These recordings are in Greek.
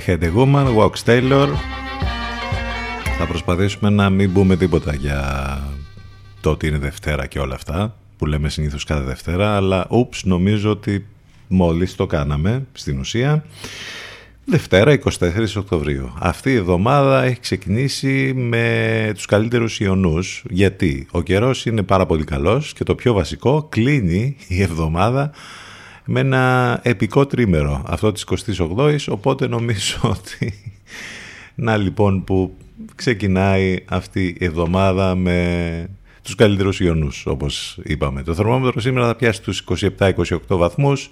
I Had a Woman, Wax Taylor. Θα προσπαθήσουμε να μην πούμε τίποτα για το ότι είναι Δευτέρα και όλα αυτά που λέμε συνήθως κάθε Δευτέρα αλλά ούψ νομίζω ότι μόλις το κάναμε στην ουσία Δευτέρα 24 Οκτωβρίου. Αυτή η εβδομάδα έχει ξεκινήσει με τους καλύτερους ιονούς γιατί; Ο καιρός είναι πάρα πολύ καλός και το πιο βασικό κλείνει η εβδομάδα με ένα επικό τρίμερο αυτό της 28ης οπότε νομίζω ότι να λοιπόν που ξεκινάει αυτή η εβδομάδα με τους καλύτερους ιονούς όπως είπαμε. Το θερμόμετρο σήμερα θα πιάσει τους 27-28 βαθμούς.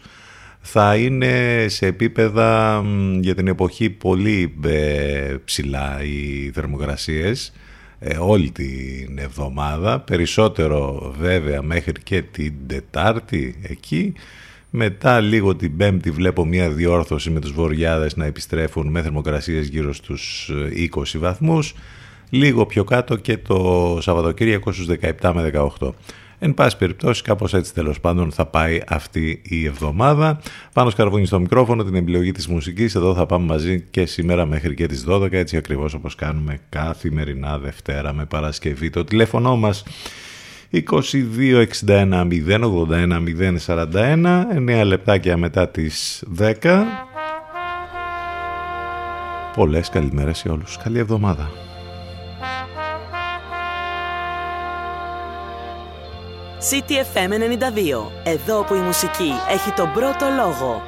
Θα είναι σε επίπεδα για την εποχή πολύ ε, ψηλά οι θερμοκρασίες ε, όλη την εβδομάδα. Περισσότερο βέβαια μέχρι και την Τετάρτη εκεί μετά λίγο την Πέμπτη βλέπω μια διόρθωση με τους βοριάδες να επιστρέφουν με θερμοκρασίες γύρω στους 20 ε, βαθμούς. Λίγο πιο κάτω και το Σαββατοκύριακο στους 17 με 18. Εν πάση περιπτώσει, κάπως έτσι τέλος πάντων θα πάει αυτή η εβδομάδα. Πάνω σκαρβούνι στο μικρόφωνο, την επιλογή της μουσικής. Εδώ θα πάμε μαζί και σήμερα μέχρι και τις 12, έτσι ακριβώς όπως κάνουμε καθημερινά Δευτέρα με Παρασκευή. Το τηλέφωνο μας 22 61 081 041 9 λεπτάκια μετά τις 10 Πολλές καλημέρες σε όλους. Καλή εβδομάδα. CTFM 92. Εδώ που η μουσική έχει τον πρώτο λόγο.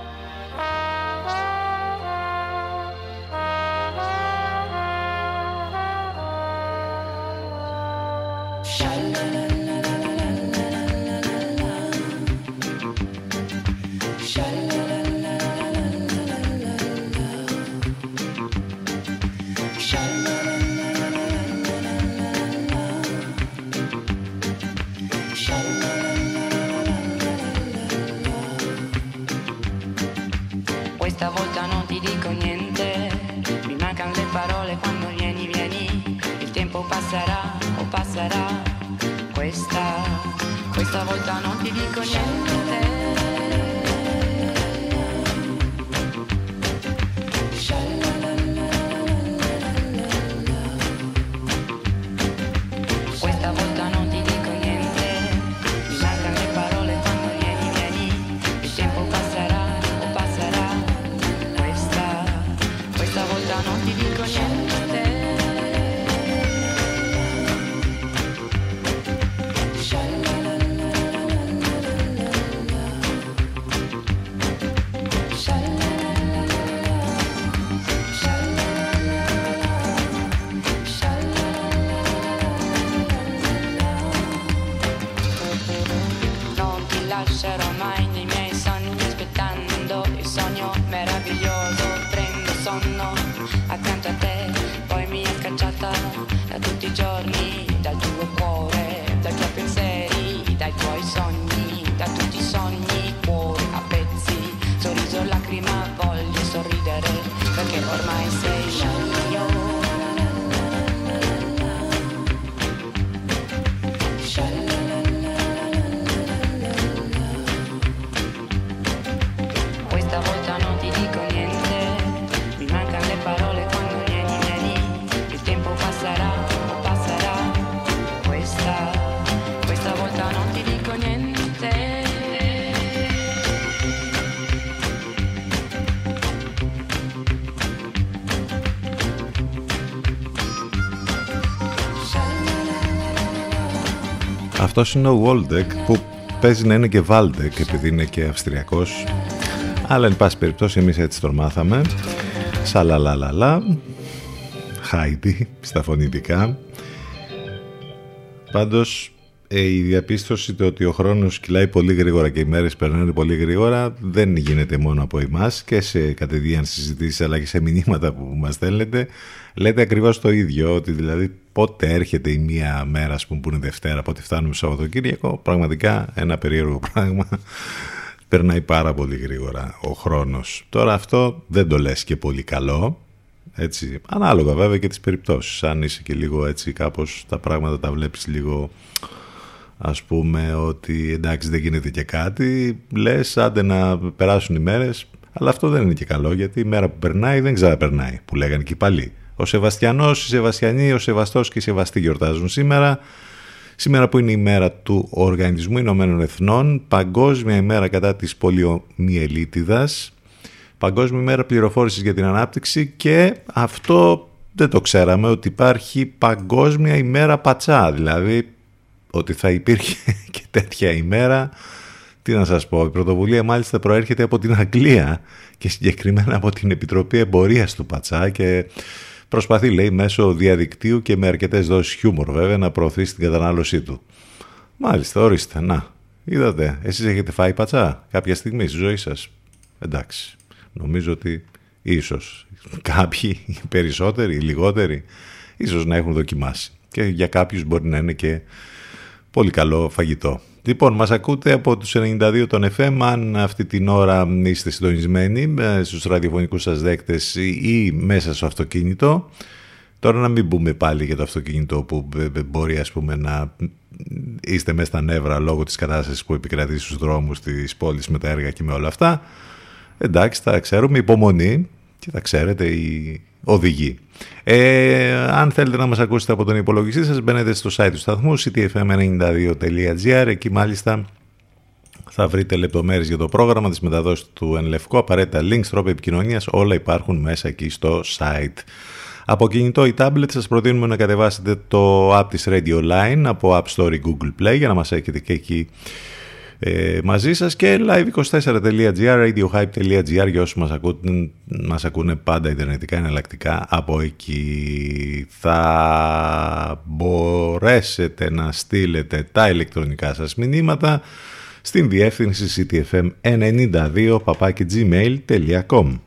Αυτός είναι ο Waldeck που παίζει να είναι και Βάλτεκ επειδή είναι και Αυστριακός. Αλλά εν πάση περιπτώσει εμείς έτσι τον μάθαμε. Σαλαλαλαλα. Χάιντι στα φωνητικά. Πάντως ε, η διαπίστωση το ότι ο χρόνος κυλάει πολύ γρήγορα και οι μέρες περνάνε πολύ γρήγορα δεν γίνεται μόνο από εμάς και σε κατηδίαν συζητήσεις αλλά και σε μηνύματα που μας στέλνετε. Λέτε ακριβώς το ίδιο ότι δηλαδή πότε έρχεται η μία μέρα ας πούμε, που είναι Δευτέρα πότε φτάνουμε στο Σαββατοκύριακο πραγματικά ένα περίεργο πράγμα. Περνάει πάρα πολύ γρήγορα ο χρόνος. Τώρα αυτό δεν το λες και πολύ καλό έτσι, ανάλογα βέβαια και τις περιπτώσεις αν είσαι και λίγο έτσι κάπως τα πράγματα τα βλέπεις λίγο ας πούμε ότι εντάξει δεν γίνεται και κάτι, λες άντε να περάσουν οι μέρες, αλλά αυτό δεν είναι και καλό γιατί η μέρα που περνάει δεν ξαναπερνάει, που λέγανε και οι παλιοί. Ο Σεβαστιανός, η Σεβαστιανή, ο Σεβαστός και η Σεβαστή γιορτάζουν σήμερα. Σήμερα που είναι η μέρα του Οργανισμού Ηνωμένων Εθνών, Παγκόσμια ημέρα κατά της πολιομιελίτιδας, Παγκόσμια ημέρα πληροφόρησης για την ανάπτυξη και αυτό δεν το ξέραμε ότι υπάρχει Παγκόσμια ημέρα πατσά, δηλαδή ότι θα υπήρχε και τέτοια ημέρα. Τι να σας πω, η πρωτοβουλία μάλιστα προέρχεται από την Αγγλία και συγκεκριμένα από την Επιτροπή Εμπορίας του Πατσά και προσπαθεί λέει μέσω διαδικτύου και με αρκετές δόσεις χιούμορ βέβαια να προωθήσει την κατανάλωσή του. Μάλιστα, ορίστε, να. Είδατε, εσείς έχετε φάει πατσά κάποια στιγμή στη ζωή σας. Εντάξει, νομίζω ότι ίσως κάποιοι, οι περισσότεροι, οι λιγότεροι, ίσως να έχουν δοκιμάσει. Και για κάποιους μπορεί να είναι και Πολύ καλό φαγητό. Λοιπόν, μας ακούτε από τους 92 των FM, αν αυτή την ώρα είστε συντονισμένοι ε, στους ραδιοφωνικούς σας δέκτες ή μέσα στο αυτοκίνητο. Τώρα να μην μπούμε πάλι για το αυτοκίνητο που μπορεί ας πούμε να είστε μέσα στα νεύρα λόγω της κατάστασης που επικρατεί στους δρόμους της πόλης με τα έργα και με όλα αυτά. Εντάξει, θα ξέρουμε, υπομονή και θα ξέρετε οι οδηγοί. Ε, αν θέλετε να μας ακούσετε από τον υπολογιστή σας μπαίνετε στο site του σταθμού ctfm92.gr εκεί μάλιστα θα βρείτε λεπτομέρειες για το πρόγραμμα της μεταδόσης του Ενλευκό, απαραίτητα links, τρόποι επικοινωνίας, όλα υπάρχουν μέσα εκεί στο site. Από κινητό ή tablet σας προτείνουμε να κατεβάσετε το app της Radio Line από App Store ή Google Play για να μας έχετε και εκεί ε, μαζί σας και live24.gr, radiohype.gr για όσους μας, ακούν, μας ακούνε πάντα ιντερνετικά εναλλακτικά από εκεί. Θα μπορέσετε να στείλετε τα ηλεκτρονικά σας μηνύματα στην διεύθυνση ctfm92 gmail.com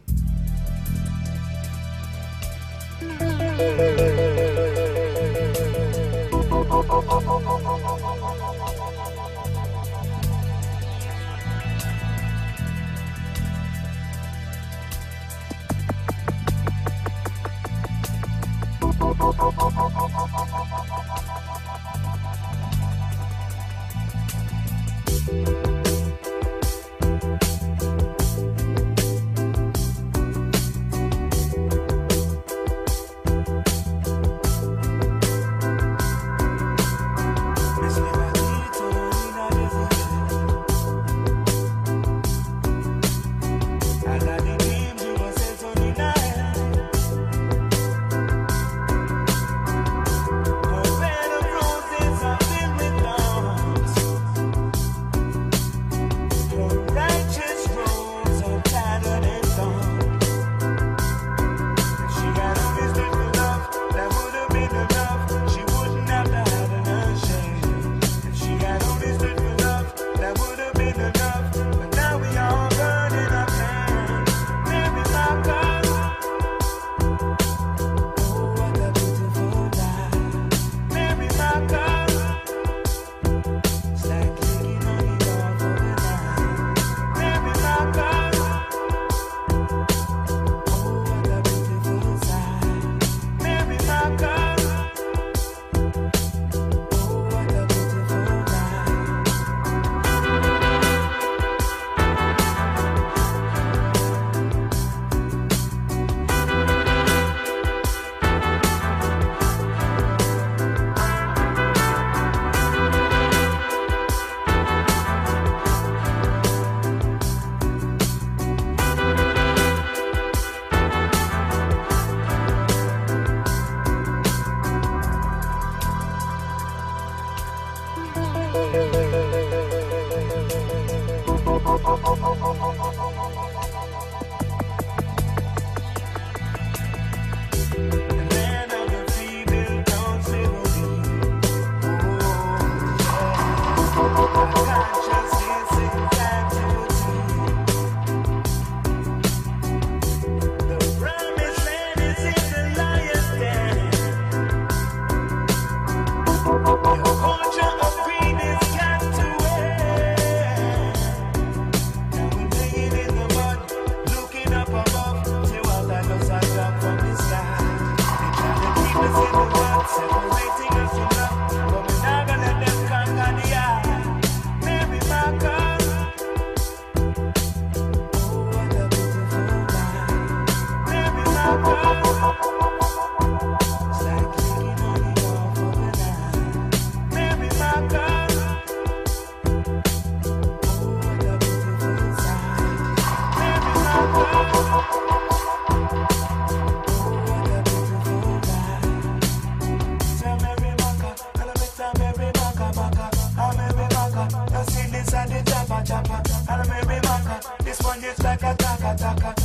soccer.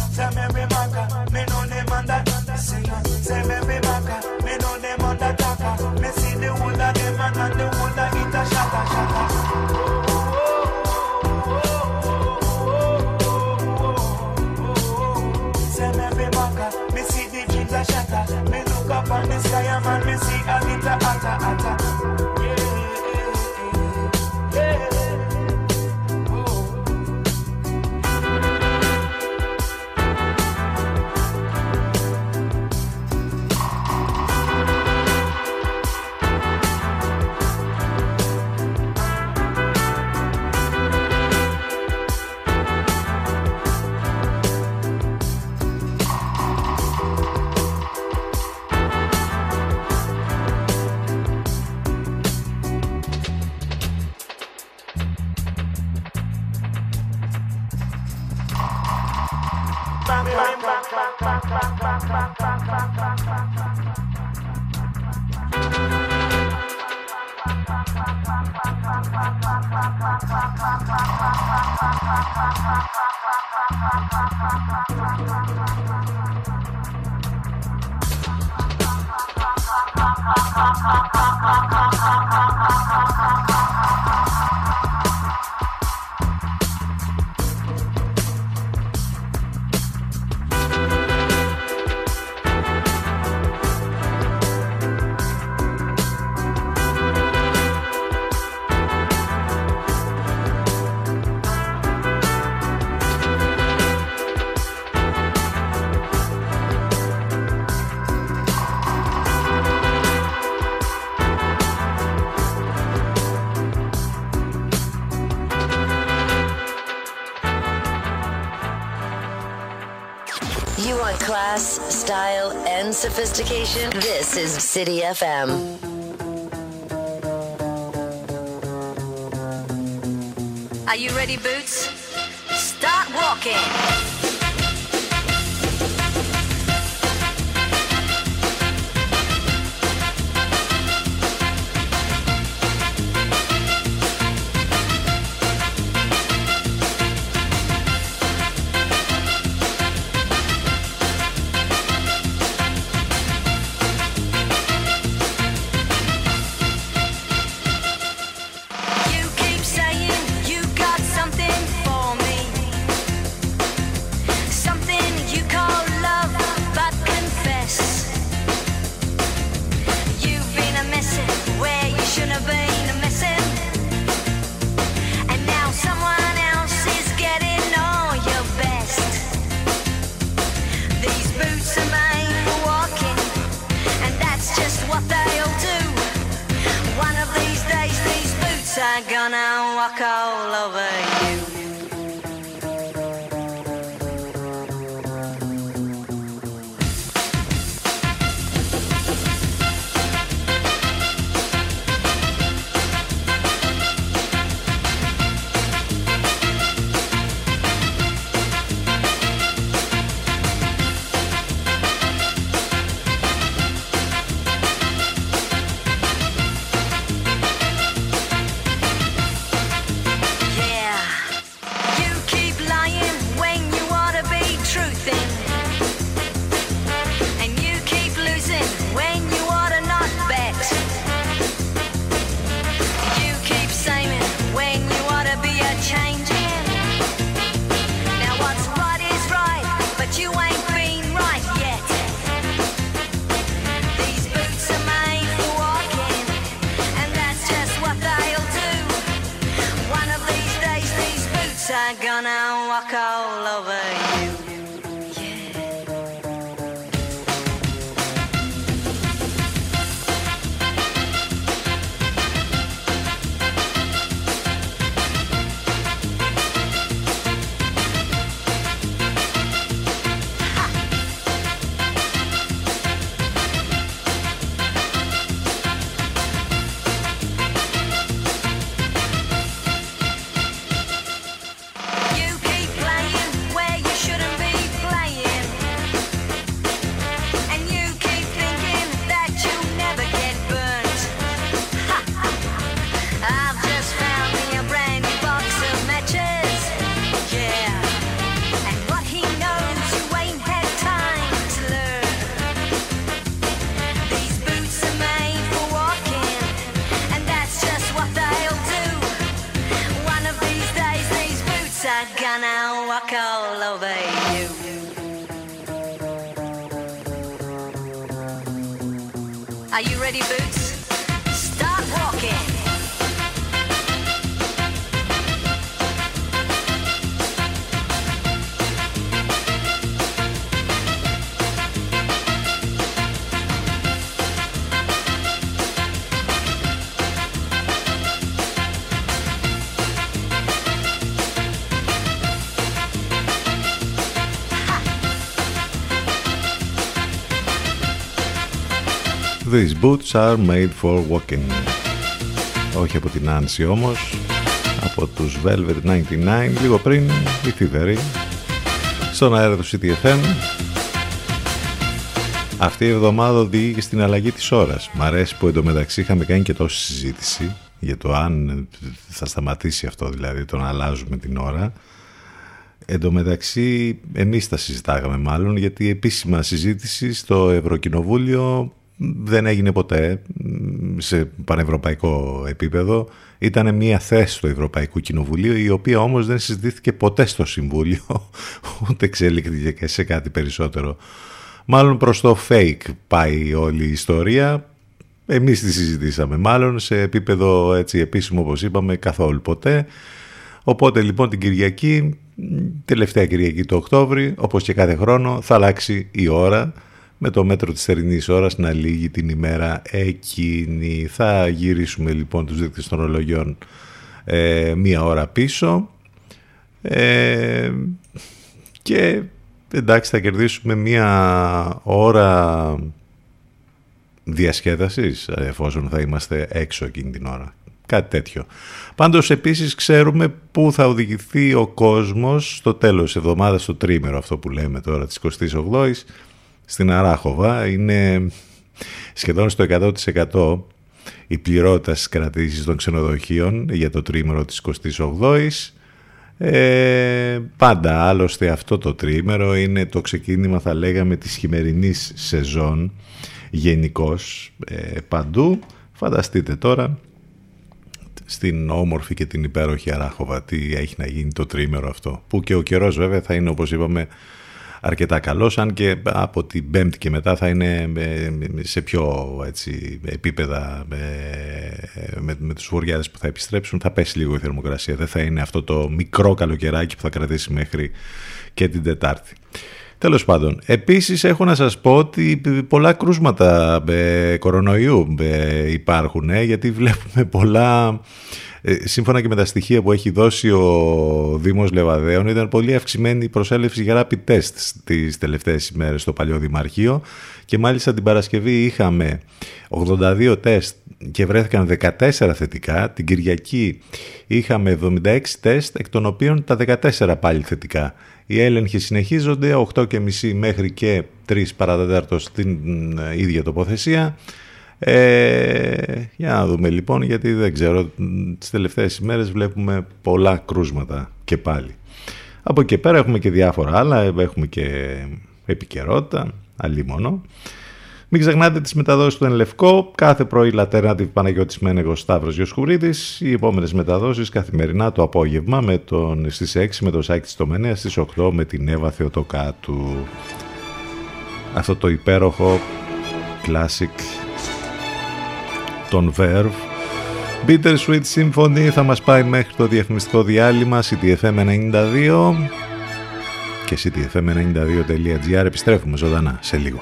Sophistication. This is City FM. Are you ready, Boots? Start walking. I'm gonna walk all over you. These boots are made for walking. Όχι από την Άνση όμως, από τους Velvet 99, λίγο πριν η Θηβερή, στον αέρα του CTFM. Αυτή η εβδομάδα οδηγεί στην αλλαγή της ώρας. Μ' αρέσει που εντωμεταξύ είχαμε κάνει και τόση συζήτηση για το αν θα σταματήσει αυτό δηλαδή το να αλλάζουμε την ώρα. Εν τω μεταξύ εμείς τα συζητάγαμε μάλλον γιατί η επίσημα συζήτηση στο Ευρωκοινοβούλιο δεν έγινε ποτέ σε πανευρωπαϊκό επίπεδο. Ήταν μια θέση του Ευρωπαϊκού Κοινοβουλίου η οποία όμως δεν συζητήθηκε ποτέ στο Συμβούλιο ούτε εξελίχθηκε και σε κάτι περισσότερο. Μάλλον προς το fake πάει όλη η ιστορία. Εμείς τη συζητήσαμε μάλλον σε επίπεδο έτσι επίσημο όπως είπαμε καθόλου ποτέ. Οπότε λοιπόν την Κυριακή, τελευταία Κυριακή του Οκτώβρη, όπως και κάθε χρόνο θα αλλάξει η ώρα με το μέτρο της θερινής ώρας να λύγει την ημέρα εκείνη. Θα γυρίσουμε λοιπόν τους δείκτες των ολογιών ε, μία ώρα πίσω ε, και εντάξει θα κερδίσουμε μία ώρα διασκέδασης εφόσον θα είμαστε έξω εκείνη την ώρα. Κάτι τέτοιο. Πάντως επίσης ξέρουμε πού θα οδηγηθεί ο κόσμος στο τέλος της εβδομάδας, στο τρίμερο αυτό που λέμε τώρα της 28ης στην Αράχοβα είναι σχεδόν στο 100% η πληρότητα στις κρατήσεις των ξενοδοχείων για το τρίμερο της 28ης. Ε, πάντα άλλωστε αυτό το τρίμερο είναι το ξεκίνημα θα λέγαμε της χειμερινής σεζόν γενικώ ε, παντού. Φανταστείτε τώρα στην όμορφη και την υπέροχη Αράχοβα τι έχει να γίνει το τρίμερο αυτό που και ο καιρός βέβαια θα είναι όπως είπαμε αρκετά καλός, αν και από την Πέμπτη και μετά θα είναι σε πιο έτσι, επίπεδα με, με, με τους βοριάδες που θα επιστρέψουν, θα πέσει λίγο η θερμοκρασία. Δεν θα είναι αυτό το μικρό καλοκαιράκι που θα κρατήσει μέχρι και την Τετάρτη. Τέλος πάντων, επίσης έχω να σας πω ότι πολλά κρούσματα ε, κορονοϊού ε, υπάρχουν, ε, γιατί βλέπουμε πολλά ε, σύμφωνα και με τα στοιχεία που έχει δώσει ο Δήμος Λεβαδέων ήταν πολύ αυξημένη η προσέλευση για rapid test τις τελευταίες ημέρες στο παλιό Δημαρχείο και μάλιστα την Παρασκευή είχαμε 82 τεστ και βρέθηκαν 14 θετικά. Την Κυριακή είχαμε 76 τεστ, εκ των οποίων τα 14 πάλι θετικά. Οι έλεγχοι συνεχίζονται, 8.30 μέχρι και 3 παρατέταρτος στην ε, ίδια τοποθεσία. Ε, για να δούμε λοιπόν, γιατί δεν ξέρω, τις τελευταίες ημέρες βλέπουμε πολλά κρούσματα και πάλι. Από εκεί πέρα έχουμε και διάφορα άλλα, έχουμε και επικαιρότητα, μόνο. Μην ξεχνάτε τις μεταδόσεις του Ενλευκό, κάθε πρωί Λατέρνατη Παναγιώτης Μένεγος Σταύρος Γιωσχουρίδης, οι επόμενες μεταδόσεις καθημερινά το απόγευμα με τον, στις 6 με τον Σάκη Στομενέα, στις 8 με την Εύα Θεοτοκάτου. Αυτό το υπέροχο classic των Verve. Bittersweet Symphony θα μας πάει μέχρι το Διεθνιστικό διάλειμμα CTFM92 και ctfm92.gr επιστρέφουμε ζωντανά σε λίγο.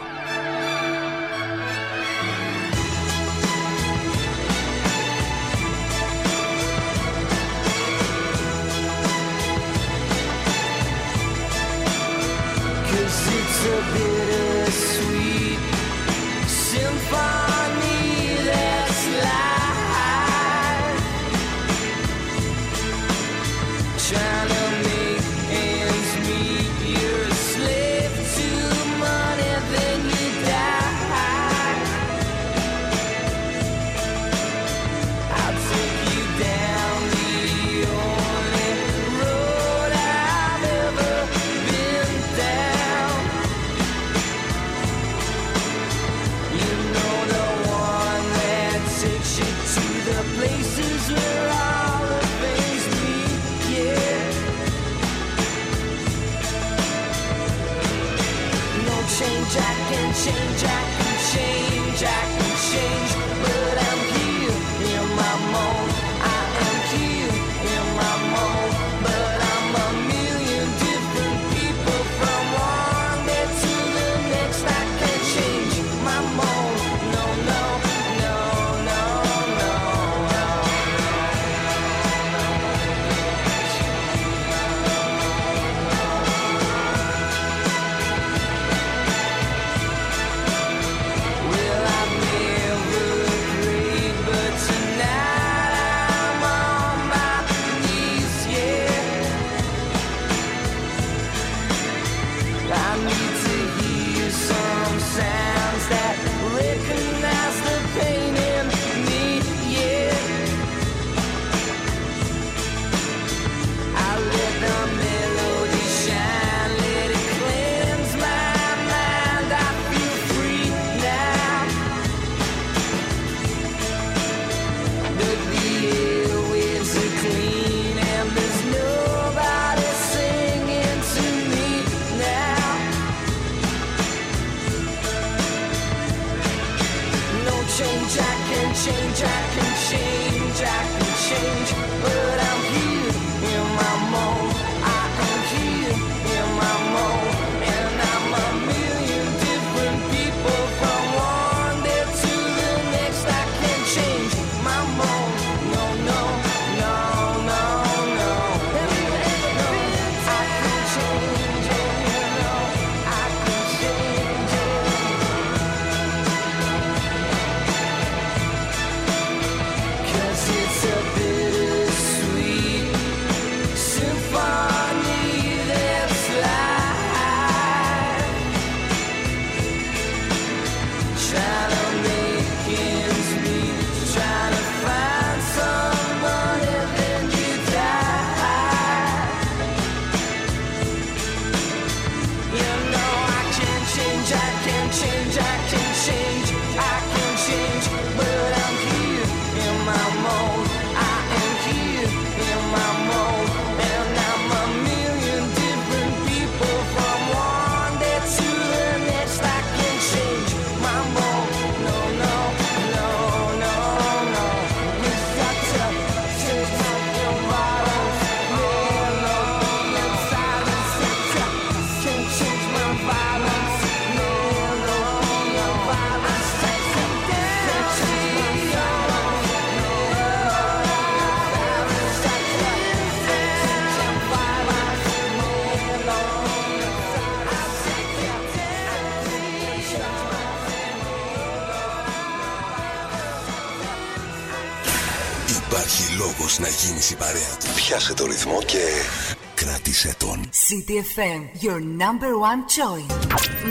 Τον. CTFM, your number one choice.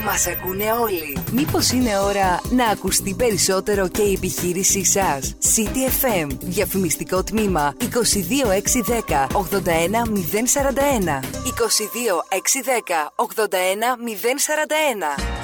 Μας ακούνε όλοι. Μήπως είναι ώρα να ακουστεί περισσότερο και η επιχείρησή σας; CTFM, διαφημιστικό τμήμα 22610 81041. 22610 81041.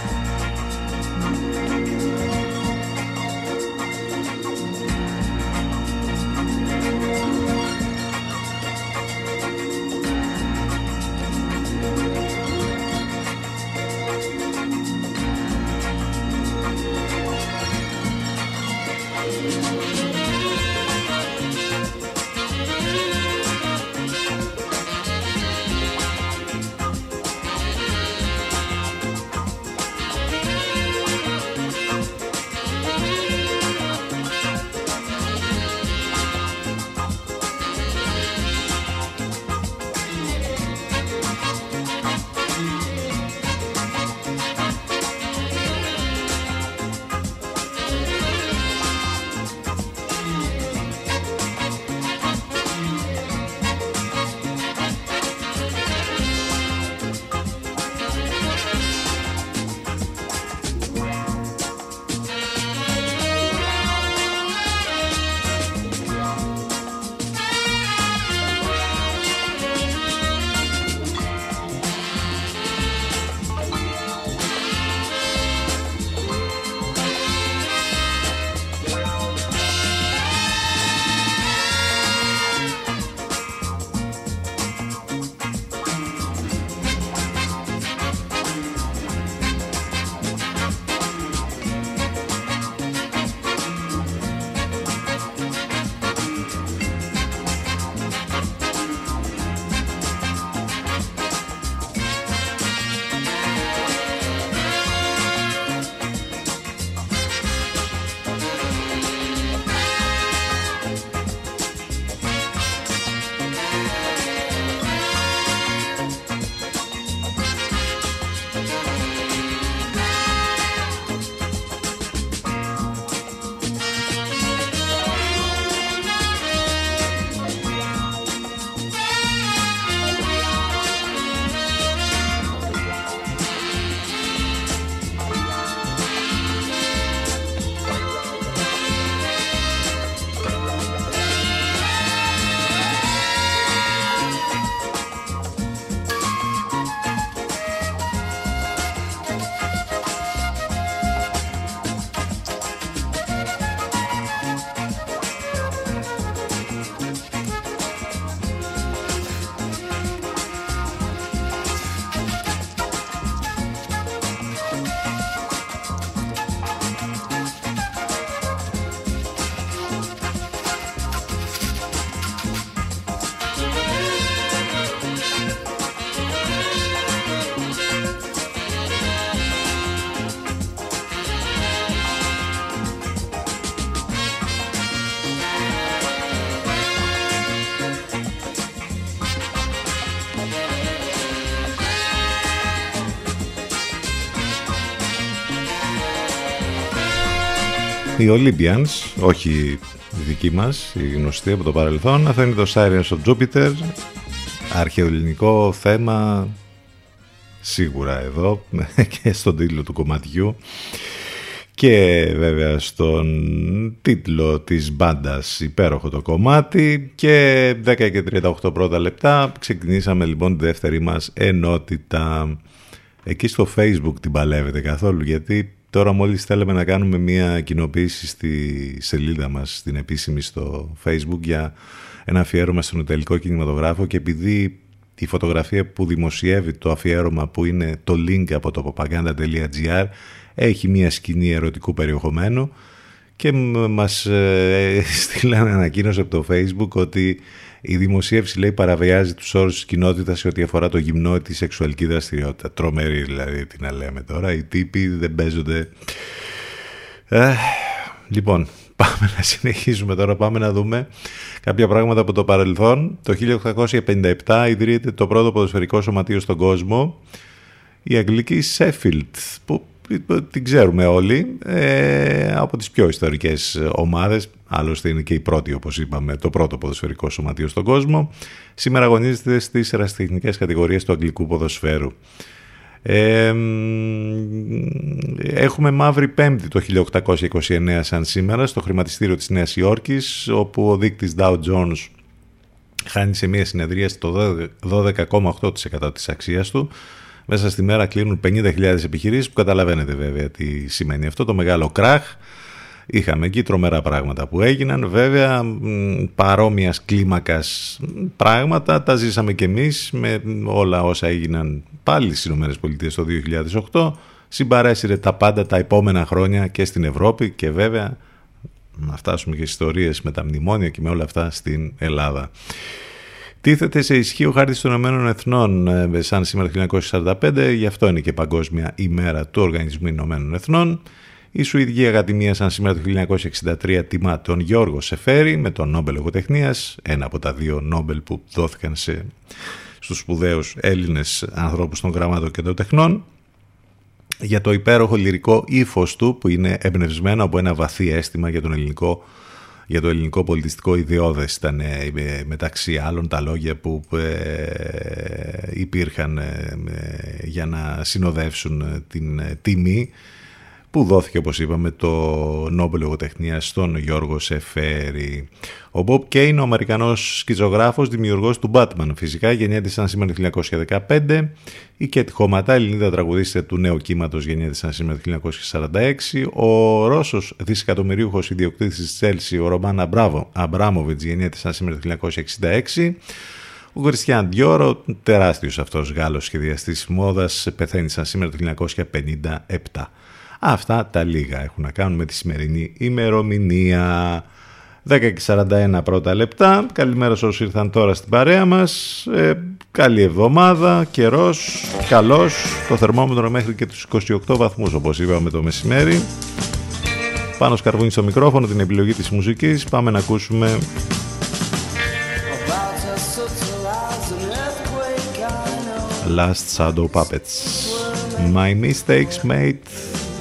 Οι Olympians, όχι οι δικοί μας, οι γνωστοί από το παρελθόν. Αυτό είναι το Sirens of Jupiter, αρχαιοελληνικό θέμα σίγουρα εδώ και στον τίτλο του κομματιού και βέβαια στον τίτλο της μπάντας υπέροχο το κομμάτι και 10 και 38 πρώτα λεπτά ξεκινήσαμε λοιπόν τη δεύτερη μας ενότητα εκεί στο facebook την παλεύετε καθόλου γιατί τώρα μόλις θέλαμε να κάνουμε μια κοινοποίηση στη σελίδα μας στην επίσημη στο facebook για ένα αφιέρωμα στον τελικό κινηματογράφο και επειδή η φωτογραφία που δημοσιεύει το αφιέρωμα που είναι το link από το propaganda.gr έχει μια σκηνή ερωτικού περιεχομένου και μας ε, στείλανε ανακοίνωση από το facebook ότι η δημοσίευση λέει παραβιάζει τους όρους της κοινότητας σε ό,τι αφορά το γυμνό τη σεξουαλική δραστηριότητα. Τρομερή δηλαδή τι να λέμε τώρα. Οι τύποι δεν παίζονται. Ε, λοιπόν, πάμε να συνεχίσουμε τώρα. Πάμε να δούμε κάποια πράγματα από το παρελθόν. Το 1857 ιδρύεται το πρώτο ποδοσφαιρικό σωματείο στον κόσμο. Η Αγγλική Σέφιλτ, που την ξέρουμε όλοι ε, από τις πιο ιστορικές ομάδες. Άλλωστε είναι και η πρώτη όπως είπαμε το πρώτο ποδοσφαιρικό σωματείο στον κόσμο. Σήμερα αγωνίζεται στις εραστηχνικές κατηγορίες του αγγλικού ποδοσφαίρου. Ε, έχουμε Μαύρη Πέμπτη το 1829 σαν σήμερα στο χρηματιστήριο της Νέας Υόρκης όπου ο δείκτης Dow Jones χάνει σε μια συνεδρία στο 12,8% της αξίας του μέσα στη μέρα κλείνουν 50.000 επιχειρήσεις που καταλαβαίνετε βέβαια τι σημαίνει αυτό το μεγάλο κράχ. Είχαμε εκεί τρομερά πράγματα που έγιναν. Βέβαια παρόμοιας κλίμακας πράγματα τα ζήσαμε και εμείς με όλα όσα έγιναν πάλι στις ΗΠΑ το 2008. Συμπαρέσυρε τα πάντα τα επόμενα χρόνια και στην Ευρώπη και βέβαια να φτάσουμε και ιστορίες με τα μνημόνια και με όλα αυτά στην Ελλάδα. Τίθεται σε ισχύ ο χάρτης των Ηνωμένων Εθνών ε, σαν σήμερα το 1945, γι' αυτό είναι και Παγκόσμια ημέρα του Οργανισμού Ηνωμένων Εθνών. Η Σουηδική Ακαδημία σαν σήμερα το 1963 τιμά τον Γιώργο Σεφέρη με τον Νόμπελ Λογοτεχνίας, ένα από τα δύο Νόμπελ που δόθηκαν σε, στους σπουδαίους Έλληνες ανθρώπους των γραμμάτων και των τεχνών για το υπέροχο λυρικό ύφος του που είναι εμπνευσμένο από ένα βαθύ αίσθημα για τον ελληνικό για το ελληνικό πολιτιστικό ιδεώδες ήταν ε, μεταξύ άλλων τα λόγια που ε, υπήρχαν ε, για να συνοδεύσουν την τιμή που δόθηκε όπως είπαμε το Νόμπελ Λογοτεχνία στον Γιώργο Σεφέρη. Ο Μπομπ Κέιν, ο Αμερικανός σκηζογράφος, δημιουργός του Batman φυσικά, γεννιέται σαν σήμερα το 1915. Η Κέτ Χωματά, Ελληνίδα τραγουδίστρια του νέου κύματος, γεννιέται σαν σήμερα το 1946. Ο Ρώσος δισεκατομμυρίουχος ιδιοκτήτης της Τσέλσι, ο Ρωμάν Αμπράμοβιτς, γεννιέται σαν σήμερα το 1966. Ο Κριστιαν Διόρο, τεράστιος αυτός Γάλλος σχεδιαστής μόδας, πεθαίνει σαν σήμερα το 1957. Αυτά τα λίγα έχουν να κάνουν με τη σημερινή ημερομηνία. 10 και 41 πρώτα λεπτά. Καλημέρα σε όσους ήρθαν τώρα στην παρέα μας. Ε, καλή εβδομάδα, καιρός, καλός. Το θερμόμετρο μέχρι και τους 28 βαθμούς όπως είπαμε το μεσημέρι. Πάνω σκαρβούνι στο μικρόφωνο την επιλογή της μουσικής. Πάμε να ακούσουμε Last Shadow Puppets. My mistakes made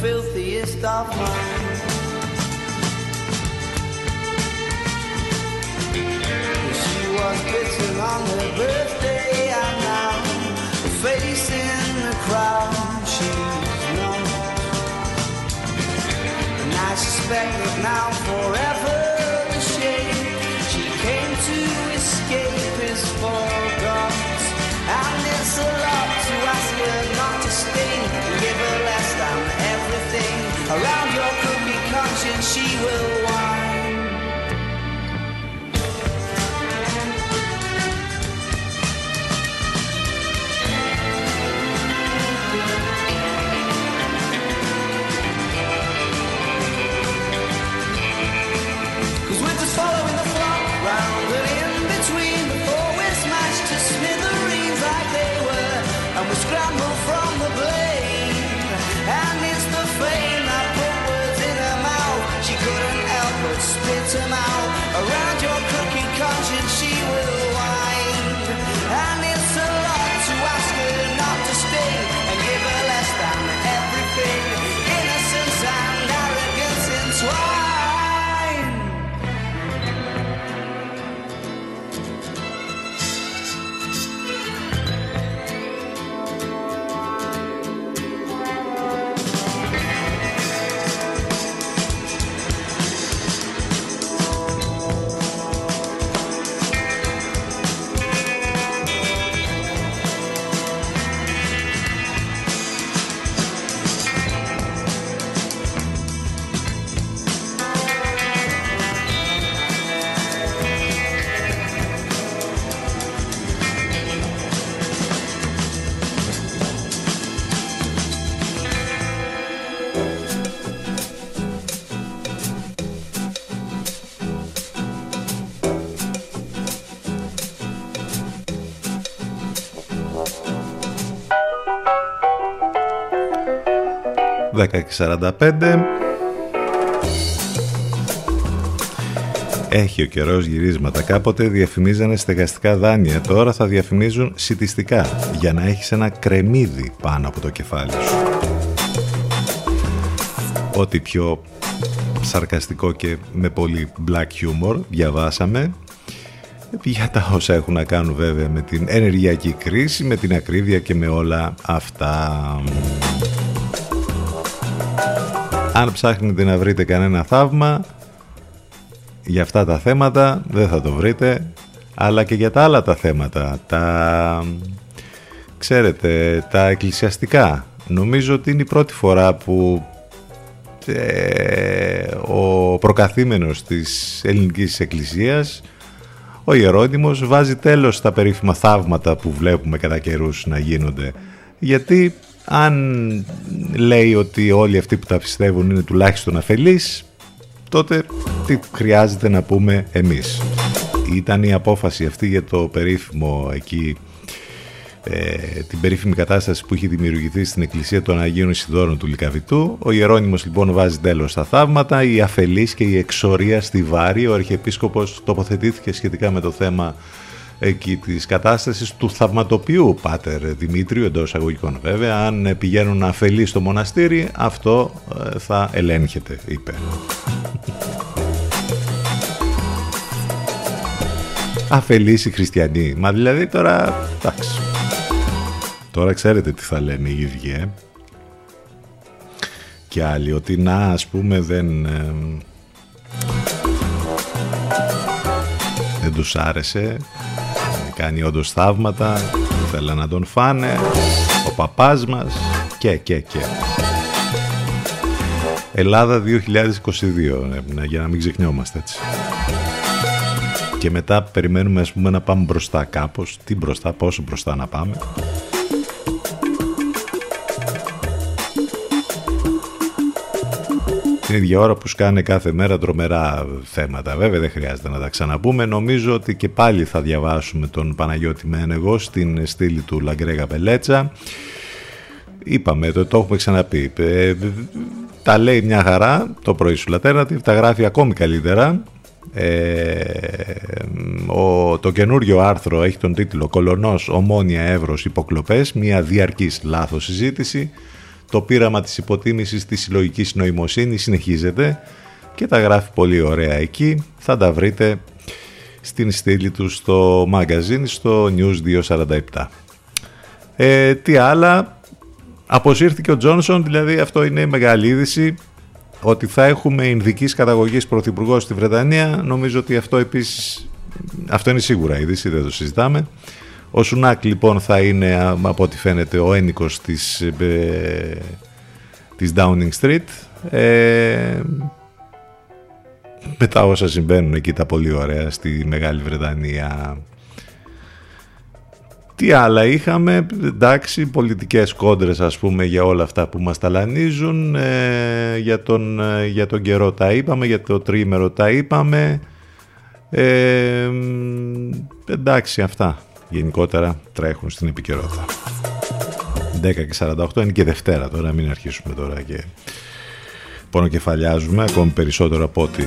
filthiest of minds. She was bitten on her birthday, and now in the crowd she's known. And I suspect that now forever scramble from the blade. 10.45 Έχει ο καιρός γυρίσματα. Κάποτε διαφημίζανε στεγαστικά δάνεια. Τώρα θα διαφημίζουν σιτιστικά για να έχεις ένα κρεμμύδι πάνω από το κεφάλι σου. Ό,τι πιο σαρκαστικό και με πολύ black humor διαβάσαμε για τα όσα έχουν να κάνουν βέβαια με την ενεργειακή κρίση, με την ακρίβεια και με όλα αυτά. Αν ψάχνετε να βρείτε κανένα θαύμα για αυτά τα θέματα δεν θα το βρείτε αλλά και για τα άλλα τα θέματα τα ξέρετε τα εκκλησιαστικά. Νομίζω ότι είναι η πρώτη φορά που ε, ο προκαθήμενος της ελληνικής εκκλησίας ο Ιερόνιμος βάζει τέλος στα περίφημα θαύματα που βλέπουμε κατά καιρούς να γίνονται. Γιατί αν λέει ότι όλοι αυτοί που τα πιστεύουν είναι τουλάχιστον αφελείς, τότε τι χρειάζεται να πούμε εμείς. Ήταν η απόφαση αυτή για το περίφημο εκεί ε, την περίφημη κατάσταση που είχε δημιουργηθεί στην εκκλησία των Αγίων Ισιδόρων του Λικαβητού. Ο Ιερώνυμος λοιπόν βάζει τέλος στα θαύματα, η αφελής και η εξορία στη Βάρη. Ο Αρχιεπίσκοπος τοποθετήθηκε σχετικά με το θέμα εκεί της κατάστασης του θαυματοποιού Πάτερ Δημήτριου εντός αγωγικών βέβαια. Αν πηγαίνουν αφελεί στο μοναστήρι αυτό ε, θα ελέγχεται είπε. Αφελείς οι χριστιανοί. Μα δηλαδή τώρα εντάξει. Τώρα ξέρετε τι θα λένε οι ίδιοι ε; και άλλοι ότι να ας πούμε δεν ε, δεν τους άρεσε κάνει όντως θαύματα, θέλαν να τον φάνε, ο παπάς μας και και και. Ελλάδα 2022, ε, για να μην ξεχνιόμαστε έτσι. Και μετά περιμένουμε ας πούμε να πάμε μπροστά κάπως. Τι μπροστά, πόσο μπροστά να πάμε. Την ίδια ώρα που σκάνε κάθε μέρα τρομερά θέματα. Βέβαια δεν χρειάζεται να τα ξαναπούμε. Νομίζω ότι και πάλι θα διαβάσουμε τον Παναγιώτη Μένεγο στην στήλη του Λαγκρέγα Πελέτσα. Είπαμε, το, το έχουμε ξαναπεί. Ε, τα λέει μια χαρά το πρωί σου Alternative, τα γράφει ακόμη καλύτερα. Ε, ο, το καινούριο άρθρο έχει τον τίτλο «Κολονός, Ομόνια, Εύρος, Υποκλοπές, μια διαρκής λάθος συζήτηση» Το πείραμα της υποτίμησης της συλλογικής νοημοσύνης συνεχίζεται και τα γράφει πολύ ωραία εκεί. Θα τα βρείτε στην στήλη του στο magazine στο News 247. Ε, τι άλλα, αποσύρθηκε ο Τζόνσον, δηλαδή αυτό είναι μεγάλη είδηση ότι θα έχουμε Ινδικής καταγωγής πρωθυπουργός στη Βρετανία. Νομίζω ότι αυτό επίσης, αυτό είναι σίγουρα είδηση, δεν το συζητάμε. Ο Σουνάκ λοιπόν θα είναι από ό,τι φαίνεται ο ένικος της, ε, της Downing Street. Ε, μετά όσα συμβαίνουν εκεί τα πολύ ωραία στη Μεγάλη Βρετανία. Τι άλλα είχαμε, εντάξει, πολιτικές κόντρες ας πούμε για όλα αυτά που μας ταλανίζουν, ε, για, τον, ε, για τον καιρό τα είπαμε, για το τρίμερο τα είπαμε, ε, εντάξει αυτά γενικότερα τρέχουν στην επικαιρότητα. 10 και 48 είναι και Δευτέρα τώρα, μην αρχίσουμε τώρα και πονοκεφαλιάζουμε ακόμη περισσότερο από ό,τι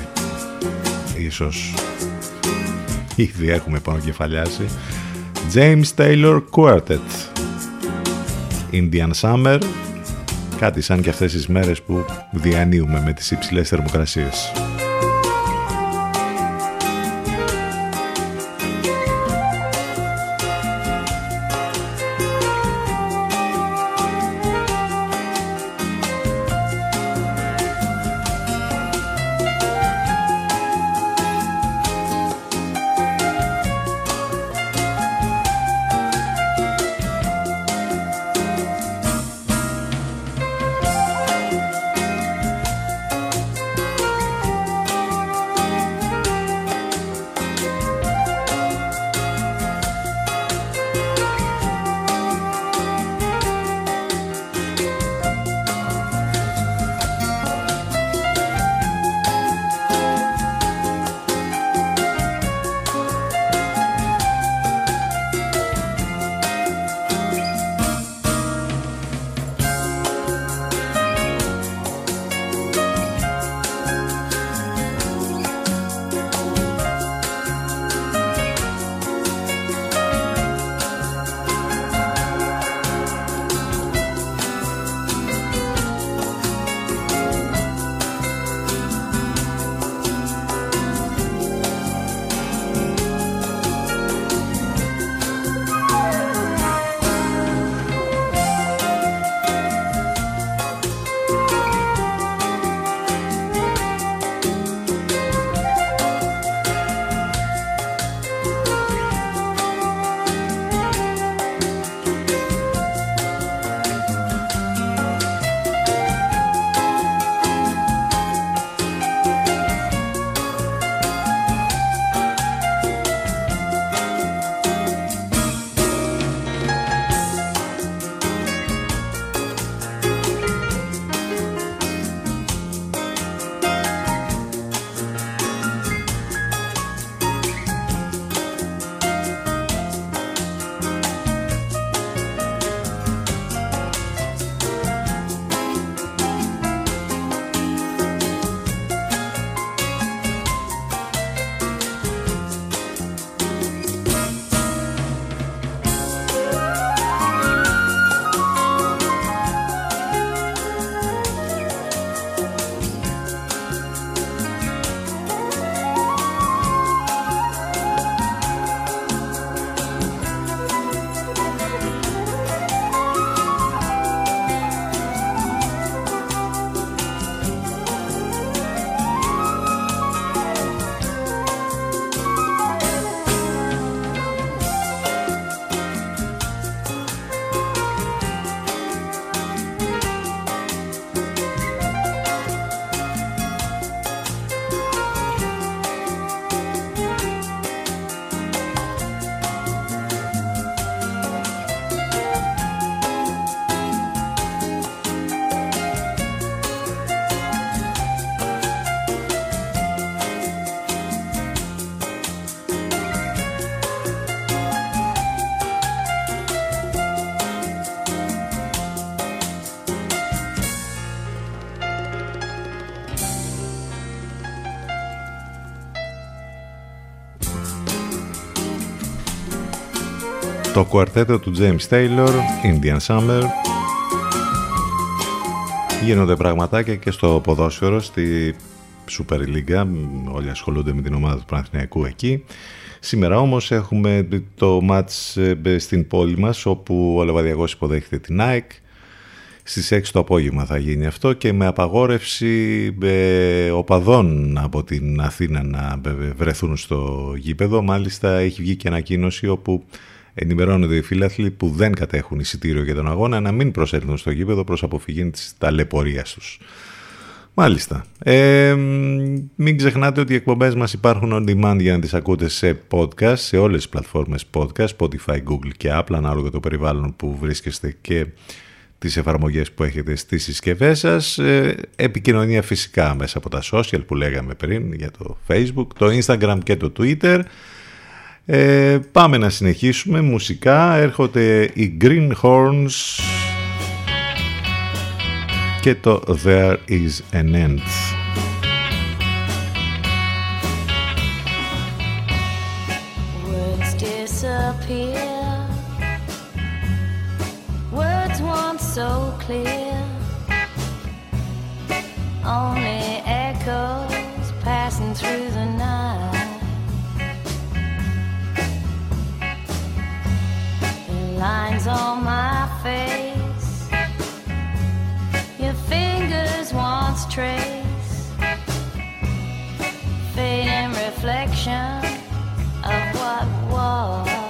ίσως ήδη έχουμε πονοκεφαλιάσει. James Taylor Quartet Indian Summer κάτι σαν και αυτές τις μέρες που διανύουμε με τις υψηλές θερμοκρασίες. Το κουαρτέτο του James Taylor, Indian Summer. Γίνονται πραγματάκια και στο ποδόσφαιρο, στη Super League. Όλοι ασχολούνται με την ομάδα του Παναθηναϊκού εκεί. Σήμερα όμως έχουμε το μάτς ε, στην πόλη μας, όπου ο Λεβαδιαγός υποδέχεται την ΑΕΚ. Στις 6 το απόγευμα θα γίνει αυτό και με απαγόρευση ε, οπαδών από την Αθήνα να βρεθούν στο γήπεδο. Μάλιστα έχει βγει και ανακοίνωση όπου ενημερώνονται οι φίλαθλοι που δεν κατέχουν εισιτήριο για τον αγώνα να μην προσέλθουν στο γήπεδο προς αποφυγή της ταλαιπωρίας τους. Μάλιστα. Ε, μην ξεχνάτε ότι οι εκπομπές μας υπάρχουν on demand για να τις ακούτε σε podcast, σε όλες τις πλατφόρμες podcast, Spotify, Google και Apple, ανάλογα το περιβάλλον που βρίσκεστε και τις εφαρμογές που έχετε στις συσκευές σας. Ε, επικοινωνία φυσικά μέσα από τα social που λέγαμε πριν για το Facebook, το Instagram και το Twitter. Ε, πάμε να συνεχίσουμε μουσικά. Έρχονται οι Green Horns και το There is an End. so clear. Only on my face, your fingers once trace, fading reflection of what was.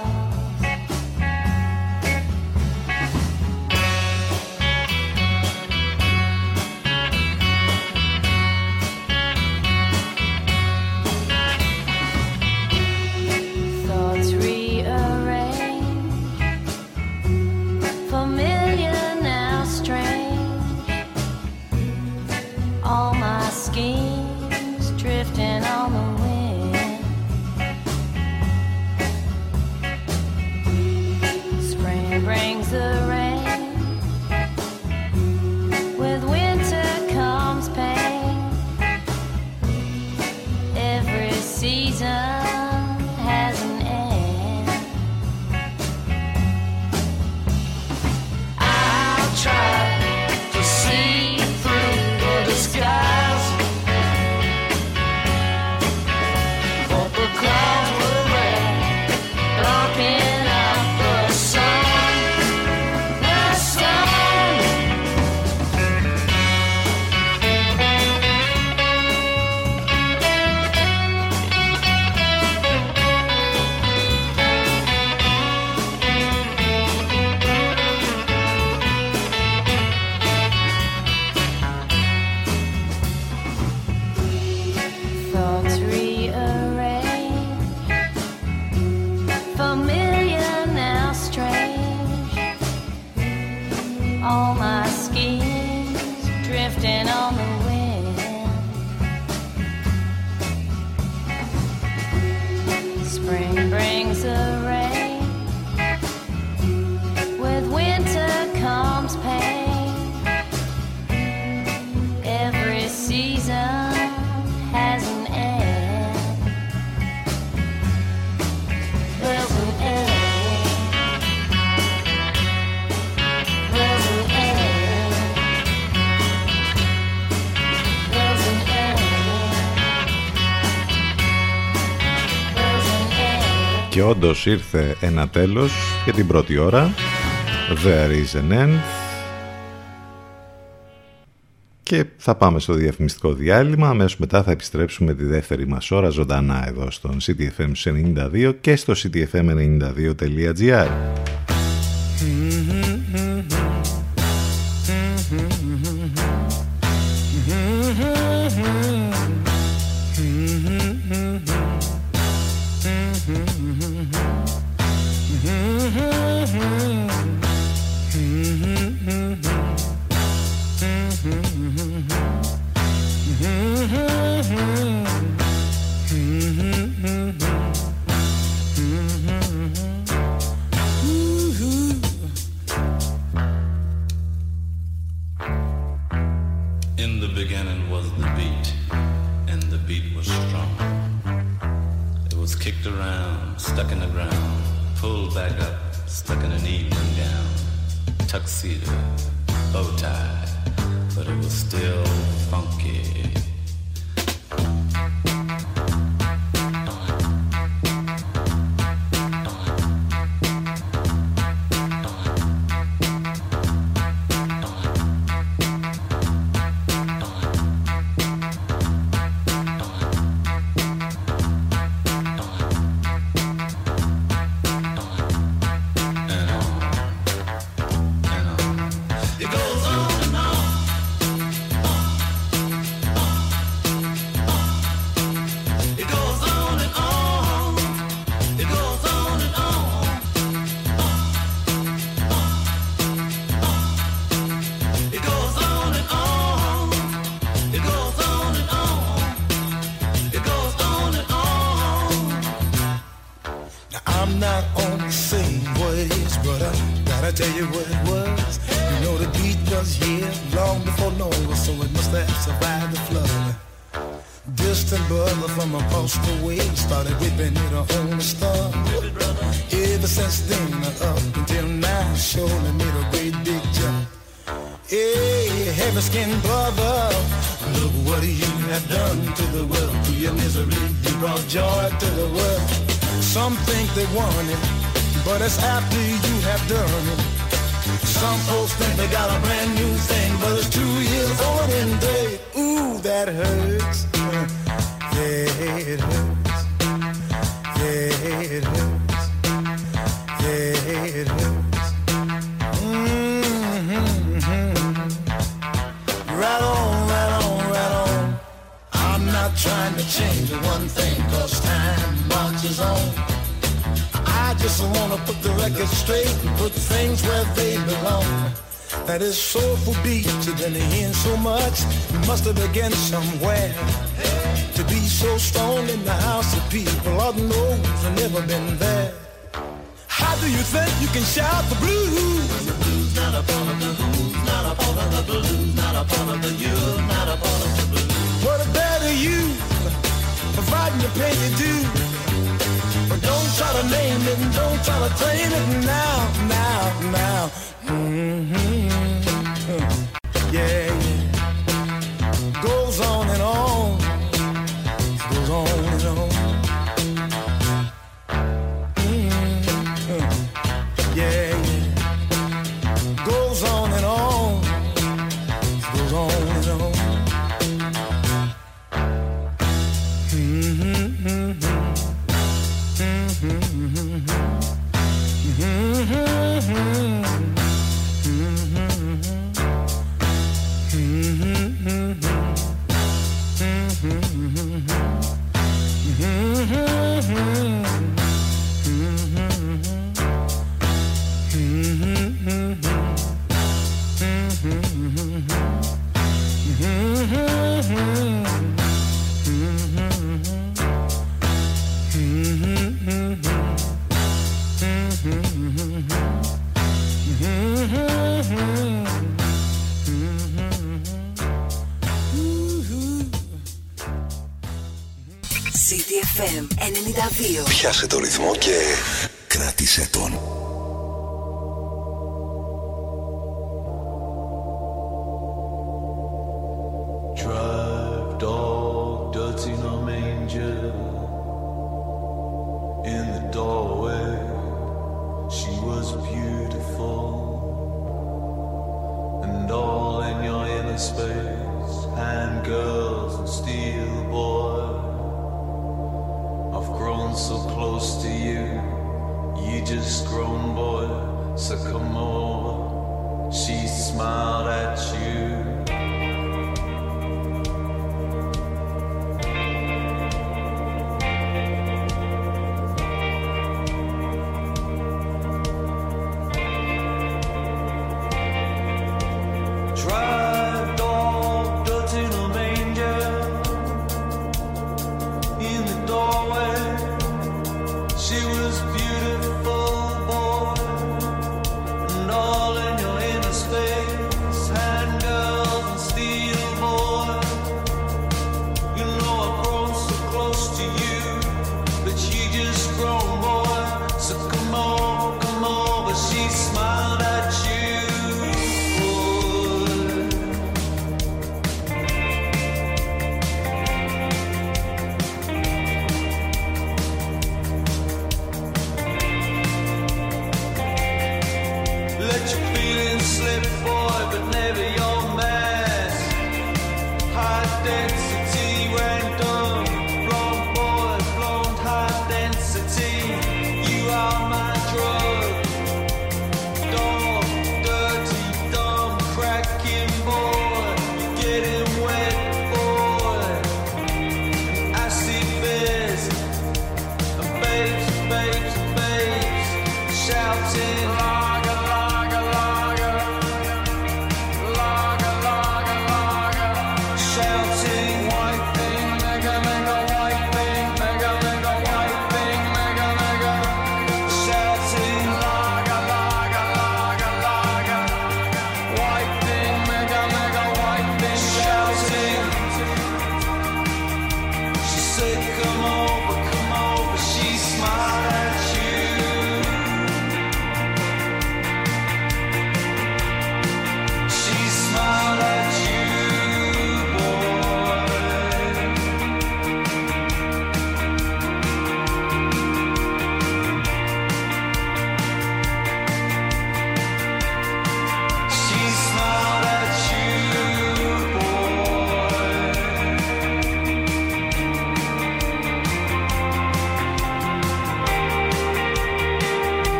Και όντως ήρθε ένα τέλος για την πρώτη ώρα. There is an end. Και θα πάμε στο διαφημιστικό διάλειμμα. Αμέσως μετά θα επιστρέψουμε τη δεύτερη μας ώρα ζωντανά εδώ στον CTFM 92 και στο ctfm92.gr. so strong in the house of people. Lord knows I've never been there. How do you think you can shout the blues? The blues, not a part of the who's, not a part of the blues, not a part of the you, not a part of the blues. What about you, providing the pain you do. But don't try to name it, don't try to claim it now, now, now. Mm-hmm. Yeah.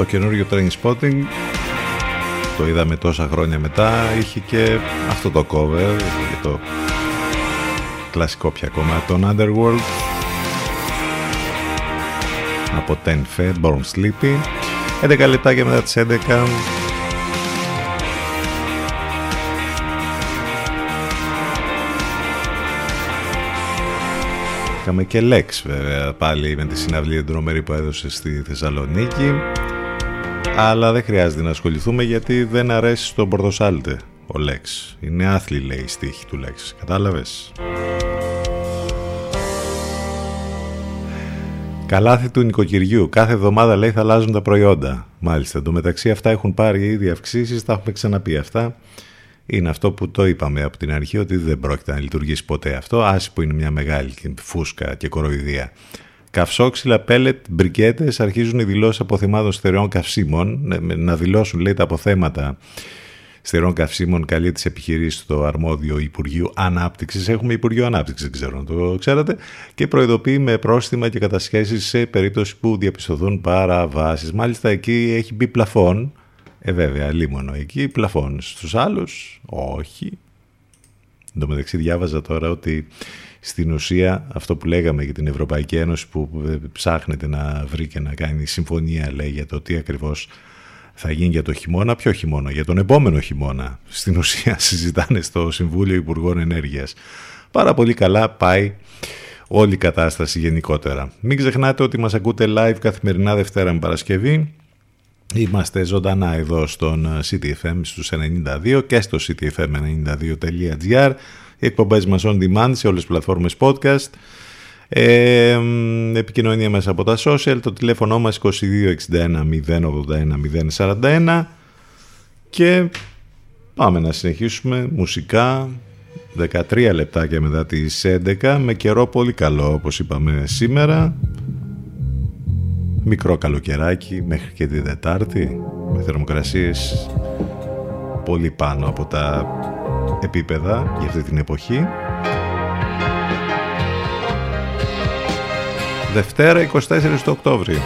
Το καινούριο Train Spotting. Το είδαμε τόσα χρόνια μετά. Είχε και αυτό το cover για το κλασικό πια κομμάτι των Underworld. Από Ten Fed, Born Sleepy. 11 λεπτάκια μετά τις 11 Είχαμε και Lex βέβαια πάλι με τη συναυλία τρομερή που έδωσε στη Θεσσαλονίκη αλλά δεν χρειάζεται να ασχοληθούμε γιατί δεν αρέσει στον Πορδοσάλτε ο Λέξ. Είναι άθλη λέει η στίχη του Λέξ. Κατάλαβες; Καλάθι του νοικοκυριού. Κάθε εβδομάδα λέει θα αλλάζουν τα προϊόντα. Μάλιστα. Το μεταξύ αυτά έχουν πάρει ήδη αυξήσεις. Τα έχουμε ξαναπεί αυτά. Είναι αυτό που το είπαμε από την αρχή ότι δεν πρόκειται να λειτουργήσει ποτέ αυτό. Άση που είναι μια μεγάλη φούσκα και κοροϊδία. Καυσόξυλα, πέλετ, μπρικέτε αρχίζουν οι δηλώσεις αποθεμάτων στερεών καυσίμων. Να δηλώσουν, λέει, τα αποθέματα στερεών καυσίμων καλεί τις επιχειρήσεις στο αρμόδιο Υπουργείο Ανάπτυξης. Έχουμε Υπουργείο Ανάπτυξης, δεν ξέρω αν το ξέρατε. Και προειδοποιεί με πρόστιμα και κατασχέσεις σε περίπτωση που διαπιστωθούν παραβάσεις. Μάλιστα εκεί έχει μπει πλαφόν. Ε, βέβαια, λίμωνο εκεί, πλαφόν. Στους άλλους, όχι. Εν τω μεταξύ, διάβαζα τώρα ότι στην ουσία αυτό που λέγαμε για την Ευρωπαϊκή Ένωση που ψάχνεται να βρει και να κάνει συμφωνία λέει για το τι ακριβώς θα γίνει για το χειμώνα, ποιο χειμώνα, για τον επόμενο χειμώνα. Στην ουσία συζητάνε στο Συμβούλιο Υπουργών Ενέργειας. Πάρα πολύ καλά πάει όλη η κατάσταση γενικότερα. Μην ξεχνάτε ότι μας ακούτε live καθημερινά Δευτέρα με Παρασκευή. Είμαστε ζωντανά εδώ στον CTFM στους 92 και στο ctfm92.gr οι εκπομπές μας on demand σε όλες τις πλατφόρμες podcast. Ε, επικοινωνία μέσα από τα social, το τηλέφωνο μας 2261 081 041 και πάμε να συνεχίσουμε μουσικά. 13 λεπτάκια μετά τις 11 με καιρό πολύ καλό όπως είπαμε σήμερα. Μικρό καλοκαιράκι μέχρι και τη Δετάρτη. Με θερμοκρασίες πολύ πάνω από τα επίπεδα για αυτή την εποχή. Δευτέρα 24 του Οκτώβρη.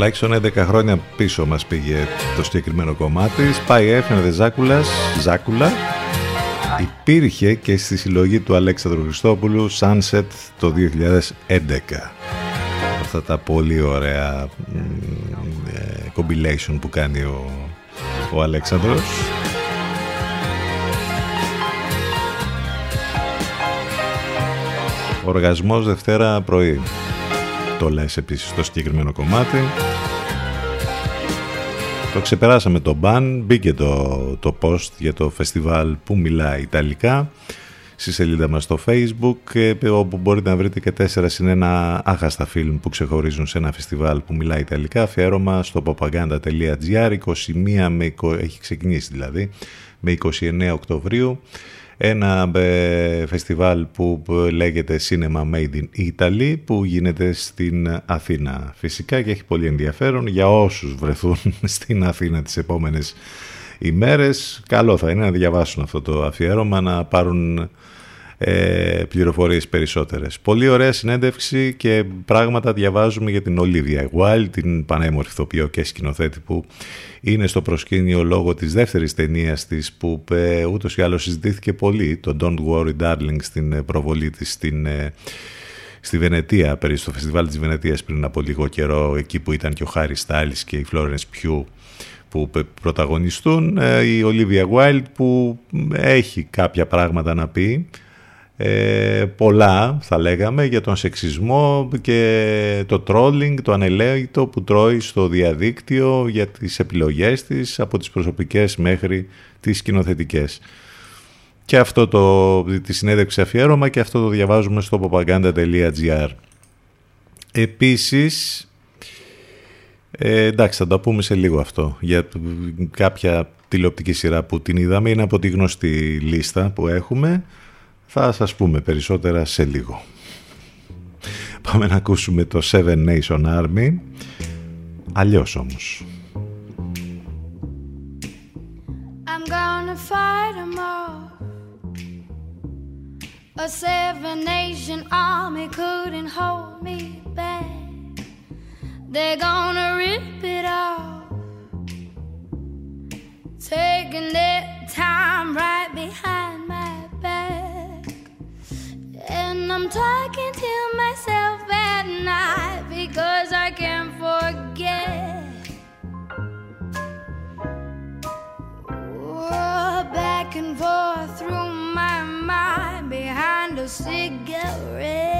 Τουλάχιστον 11 χρόνια πίσω μας πήγε το συγκεκριμένο κομμάτι. Spy έφερε Ζάκουλας, Ζάκουλα. Υπήρχε και στη συλλογή του Αλέξανδρου Χριστόπουλου Sunset το 2011. Αυτά τα πολύ ωραία μ, ε, compilation που κάνει ο, ο Αλέξανδρος. Οργασμός Δευτέρα πρωί. Το λες επίσης το συγκεκριμένο κομμάτι. Το ξεπεράσαμε το μπαν, μπήκε το, το post για το φεστιβάλ που μιλάει Ιταλικά στη σελίδα μας στο facebook ε, όπου μπορείτε να βρείτε και τέσσερα συν ένα άχαστα φιλμ που ξεχωρίζουν σε ένα φεστιβάλ που μιλάει Ιταλικά αφιέρωμα στο propaganda.gr 21 με 20, έχει ξεκινήσει δηλαδή με 29 Οκτωβρίου ένα ε, φεστιβάλ που λέγεται Cinema Made in Italy που γίνεται στην Αθήνα. Φυσικά και έχει πολύ ενδιαφέρον για όσους βρεθούν στην Αθήνα τις επόμενες ημέρες. Καλό θα είναι να διαβάσουν αυτό το αφιέρωμα να πάρουν ε, πληροφορίες περισσότερες. Πολύ ωραία συνέντευξη και πράγματα διαβάζουμε για την Olivia Wilde, την πανέμορφη ηθοποιό και σκηνοθέτη που είναι στο προσκήνιο λόγω της δεύτερης ταινίας της που ε, ούτως ή άλλως συζητήθηκε πολύ, το Don't Worry Darling στην ε, προβολή της στην, ε, στη Βενετία, περί στο φεστιβάλ της Βενετίας πριν από λίγο καιρό, εκεί που ήταν και ο Χάρι Στάιλς και η Florence Pugh που πρωταγωνιστούν, ε, η Olivia Wilde που έχει κάποια πράγματα να πει, ε, πολλά θα λέγαμε για τον σεξισμό και το trolling, το ανελέγητο που τρώει στο διαδίκτυο για τις επιλογές της από τις προσωπικές μέχρι τις σκηνοθετικές. Και αυτό το, τη συνέντευξη αφιέρωμα και αυτό το διαβάζουμε στο propaganda.gr. Επίσης, ε, εντάξει θα το πούμε σε λίγο αυτό, για κάποια τηλεοπτική σειρά που την είδαμε, είναι από τη γνωστή λίστα που έχουμε, θα σας πούμε περισσότερα σε λίγο. Πάμε να ακούσουμε το Seven Nation Army, αλλιώς όμως. I'm gonna fight 'em off. A seven nation army couldn't hold me back. They're gonna rip it off. Taking their time right behind talking to myself at night because I can't forget. Oh, back and forth through my mind behind a cigarette.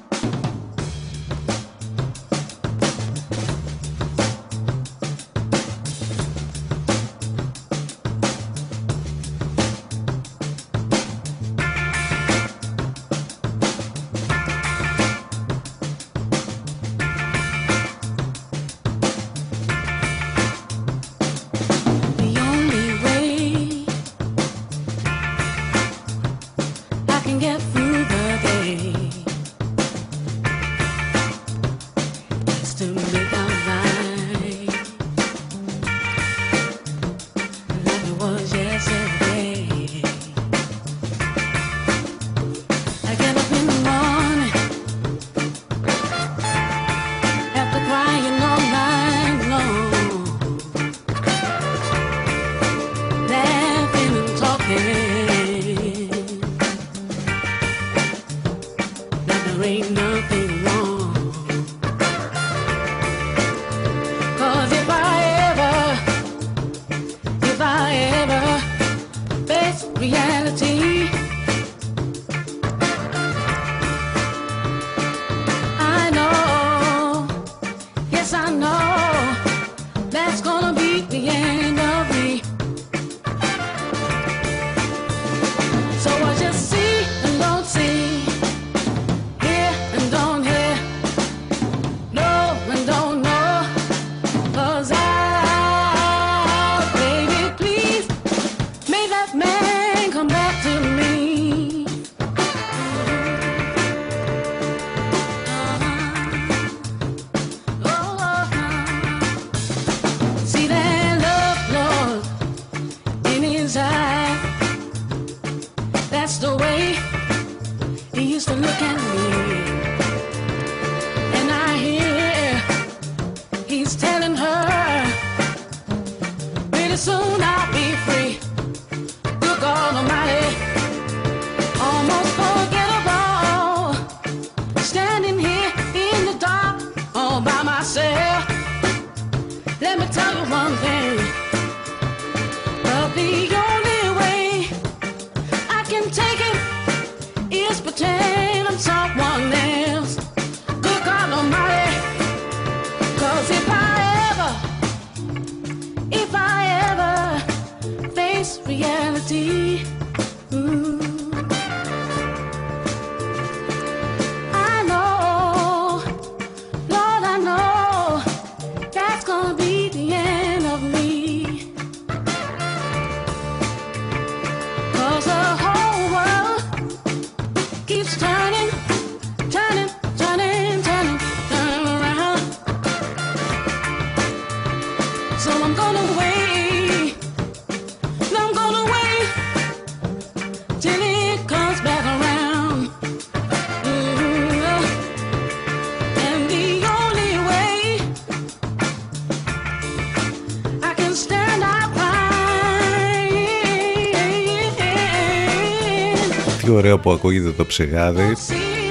Ωραίο που ακούγεται το ψεγάδι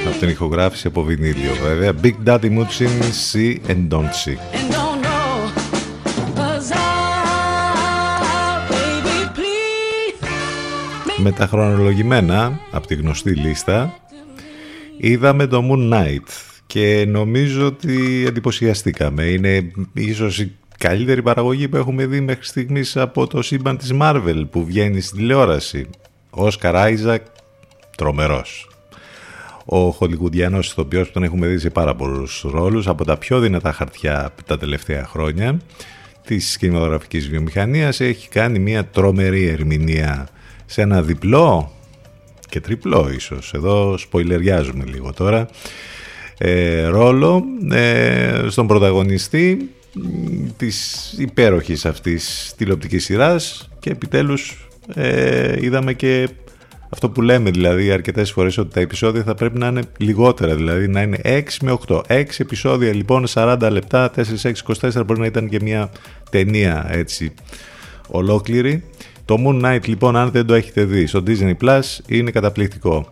από την ηχογράφηση από βινίλιο βέβαια. Big Daddy Moochin, See and Don't See. And don't know, 'cause I, baby, please. Με τα χρονολογημένα από τη γνωστή λίστα είδαμε το Moon Knight και νομίζω ότι εντυπωσιαστήκαμε. Είναι ίσως η καλύτερη παραγωγή που έχουμε δει μέχρι στιγμής από το σύμπαν της Marvel που βγαίνει στην τηλεόραση. Ο Όσκαρ Άιζακ, τρομερός. Ο χολιγουντιανός ηθοποιός που τον έχουμε δει σε πάρα πολλούς ρόλους από τα πιο δυνατά χαρτιά τα τελευταία χρόνια της κινηματογραφικής βιομηχανίας έχει κάνει μια τρομερή ερμηνεία σε ένα διπλό και τριπλό ίσως εδώ σποιλεριάζουμε λίγο τώρα ε, ρόλο ε, στον πρωταγωνιστή μ, της υπέροχης αυτής τηλεοπτικής σειράς και επιτέλους ε, είδαμε και αυτό που λέμε δηλαδή αρκετές φορές ότι τα επεισόδια θα πρέπει να είναι λιγότερα δηλαδή να είναι 6 με 8 6 επεισόδια λοιπόν 40 λεπτά 4, 6, 24 μπορεί να ήταν και μια ταινία έτσι ολόκληρη. Το Moon Knight λοιπόν αν δεν το έχετε δει στο Disney Plus είναι καταπληκτικό.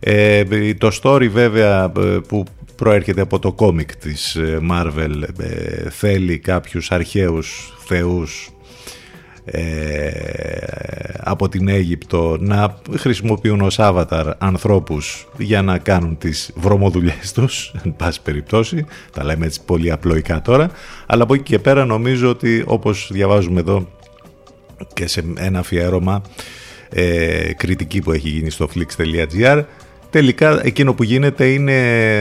Ε, το story βέβαια ε, που προέρχεται από το κόμικ της ε, Marvel ε, θέλει κάποιους αρχαίους θεούς ε, από την Αίγυπτο να χρησιμοποιούν ως avatar ανθρώπους για να κάνουν τις βρωμοδουλειές τους εν πάση περιπτώσει. Τα λέμε έτσι πολύ απλοϊκά τώρα. Αλλά από εκεί και πέρα νομίζω ότι όπως διαβάζουμε εδώ και σε ένα αφιέρωμα ε, κριτική που έχει γίνει στο flix.gr Τελικά εκείνο που γίνεται είναι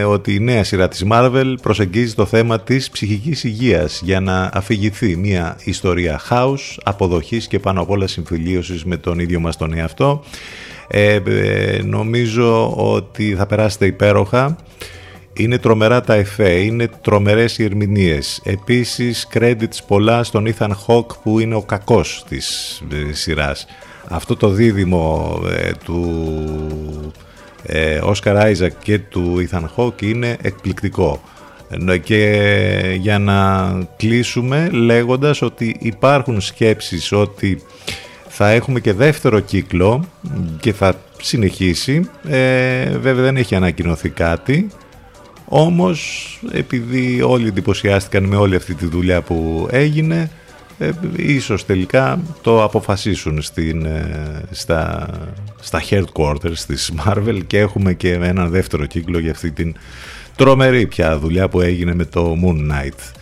ότι η νέα σειρά της Marvel προσεγγίζει το θέμα της ψυχικής υγείας για να αφηγηθεί μια ιστορία χάους, αποδοχής και πάνω απ' όλα συμφιλίωσης με τον ίδιο μας τον εαυτό. Ε, ε, νομίζω ότι θα περάσετε υπέροχα. Είναι τρομερά τα εφέ, είναι τρομερές οι ερμηνείες. Επίσης, credits πολλά στον Ethan Hawke που είναι ο κακός της ε, σειράς. Αυτό το δίδυμο ε, του Όσκαρ Άιζακ και του Ethan Hawke είναι εκπληκτικό. Και για να κλείσουμε λέγοντας ότι υπάρχουν σκέψεις ότι θα έχουμε και δεύτερο κύκλο και θα συνεχίσει. Ε, βέβαια δεν έχει ανακοινωθεί κάτι. Όμως επειδή όλοι εντυπωσιάστηκαν με όλη αυτή τη δουλειά που έγινε ε, ίσως τελικά το αποφασίσουν στην, ε, στα, στα headquarters της Marvel και έχουμε και ένα δεύτερο κύκλο για αυτή την τρομερή πια δουλειά που έγινε με το Moon Knight.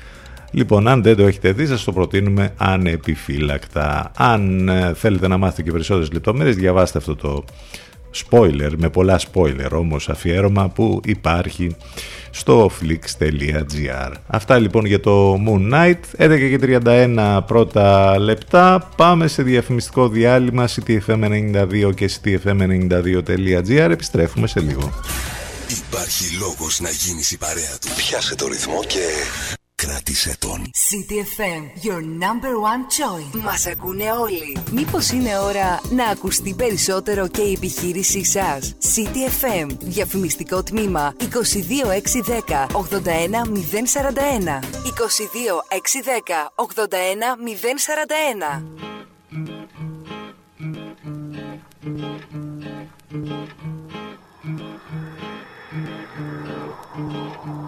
Λοιπόν, αν δεν το έχετε δει, σας το προτείνουμε ανεπιφύλακτα. Αν ε, θέλετε να μάθετε και περισσότερες λεπτομέρειες, διαβάστε αυτό το spoiler, με πολλά spoiler όμως αφιέρωμα που υπάρχει στο flix.gr. Αυτά λοιπόν για το Moon Knight. 11 και 31 πρώτα λεπτά. Πάμε σε διαφημιστικό διάλειμμα ctfm92 και ctfm92.gr. Επιστρέφουμε σε λίγο. Υπάρχει λόγος να γίνεις η παρέα του. Πιάσε το ρυθμό και Κράτησε τον. CTFM, your number one choice. Μας ακούνε όλοι. Μήπως είναι ώρα να ακουστεί περισσότερο και η επιχείρησή σας; CTFM, διαφημιστικό τμήμα 22610 81041. 22610 81041. Thank you.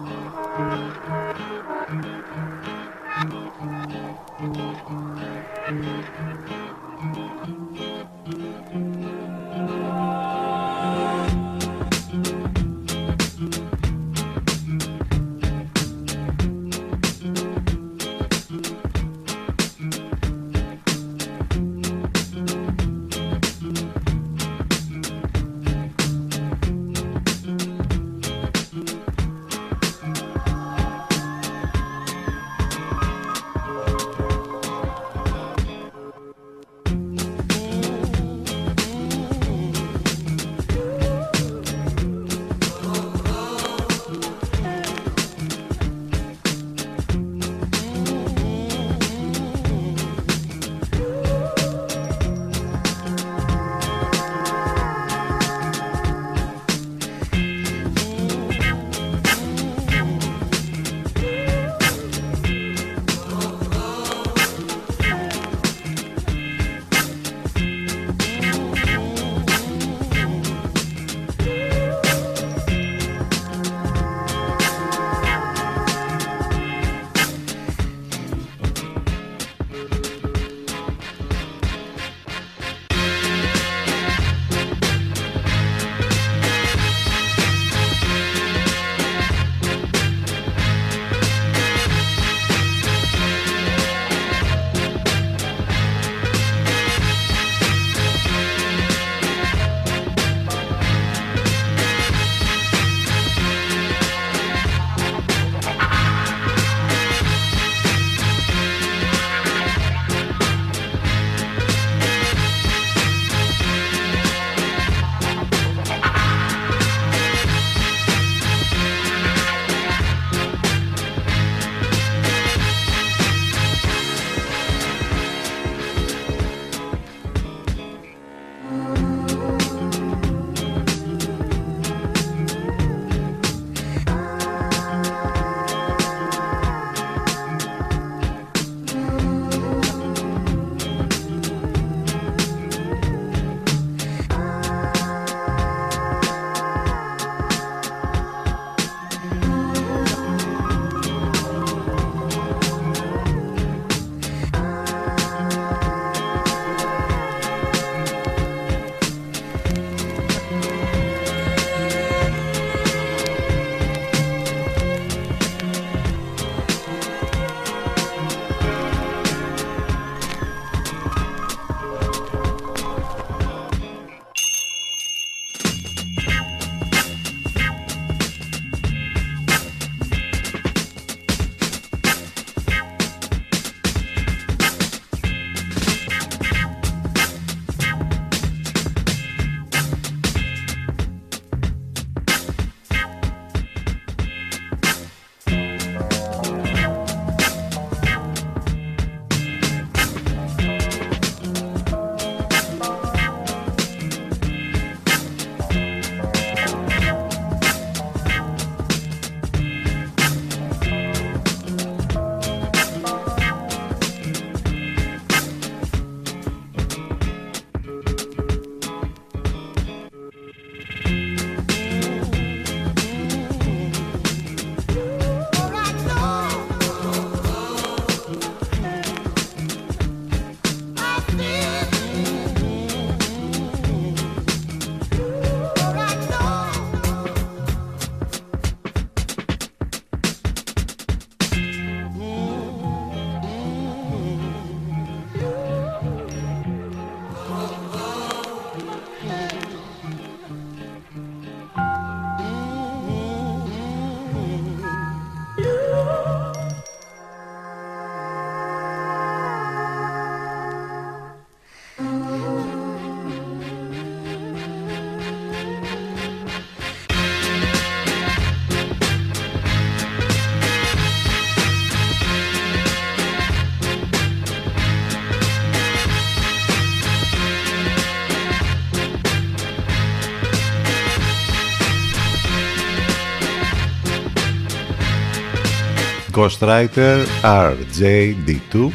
Ghostwriter RJD2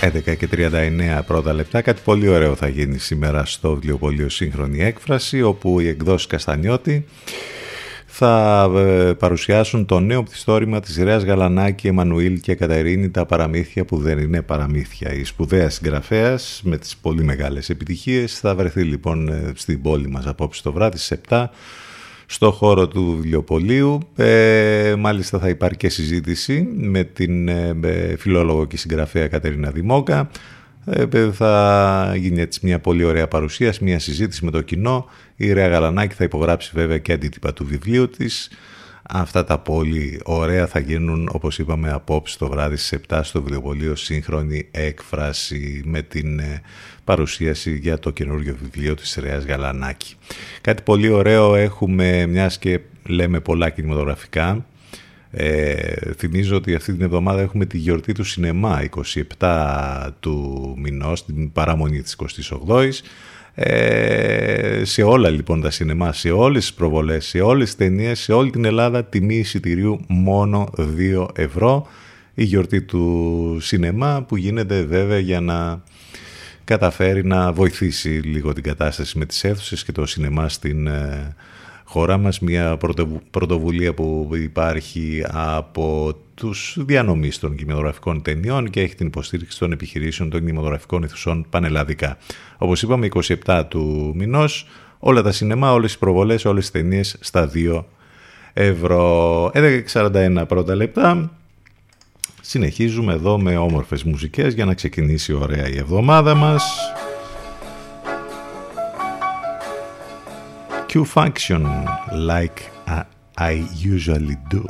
11 και 39 πρώτα λεπτά. Κάτι πολύ ωραίο θα γίνει σήμερα στο βιβλιοπωλείο Σύγχρονη Έκφραση, όπου οι εκδόσεις Καστανιώτη θα ε, παρουσιάσουν το νέο πληθόρημα της Ρέας Γαλανάκη, Εμμανουήλ και Κατερίνη, τα παραμύθια που δεν είναι παραμύθια. Η σπουδαία συγγραφέας με τις πολύ μεγάλες επιτυχίες θα βρεθεί λοιπόν ε, στην πόλη μας απόψε το βράδυ στις 7 στο χώρο του βιβλιοπολίου. Ε, μάλιστα θα υπάρχει και συζήτηση με την ε, φιλόλογο και συγγραφέα Κατερίνα Δημόκα. Ε, θα γίνει έτσι μια πολύ ωραία παρουσίαση, μια συζήτηση με το κοινό. Η Ρέα Γαλανάκη θα υπογράψει βέβαια και αντίτυπα του βιβλίου της. Αυτά τα πολύ ωραία θα γίνουν όπως είπαμε απόψε το βράδυ στις 7 στο βιβλιοπωλείο σύγχρονη έκφραση με την ε, παρουσίαση για το καινούργιο βιβλίο της Ρέας Γαλανάκη. Κάτι πολύ ωραίο έχουμε μιας και λέμε πολλά κινηματογραφικά ε, θυμίζω ότι αυτή την εβδομάδα έχουμε τη γιορτή του σινεμά 27 του μηνός, την παραμονή της 28ης ε, σε όλα λοιπόν τα σινεμά, σε όλες τις προβολές, σε όλες τις ταινίες, σε όλη την Ελλάδα τιμή εισιτηρίου μόνο 2 ευρώ. Η γιορτή του σινεμά που γίνεται βέβαια για να καταφέρει να βοηθήσει λίγο την κατάσταση με τις αίθουσες και το σινεμά στην ε, χώρα μας μια πρωτοβουλία που υπάρχει από τους διανομείς των κινηματογραφικών ταινιών και έχει την υποστήριξη των επιχειρήσεων των κινηματογραφικών ηθουσών πανελλαδικά. Όπως είπαμε 27 του μηνός όλα τα σινεμά, όλες οι προβολές, όλες τις ταινίες στα 2 ευρώ. 11.41 πρώτα λεπτά. Συνεχίζουμε εδώ με όμορφες μουσικές για να ξεκινήσει ωραία η εβδομάδα μας. Q function like I, I usually do.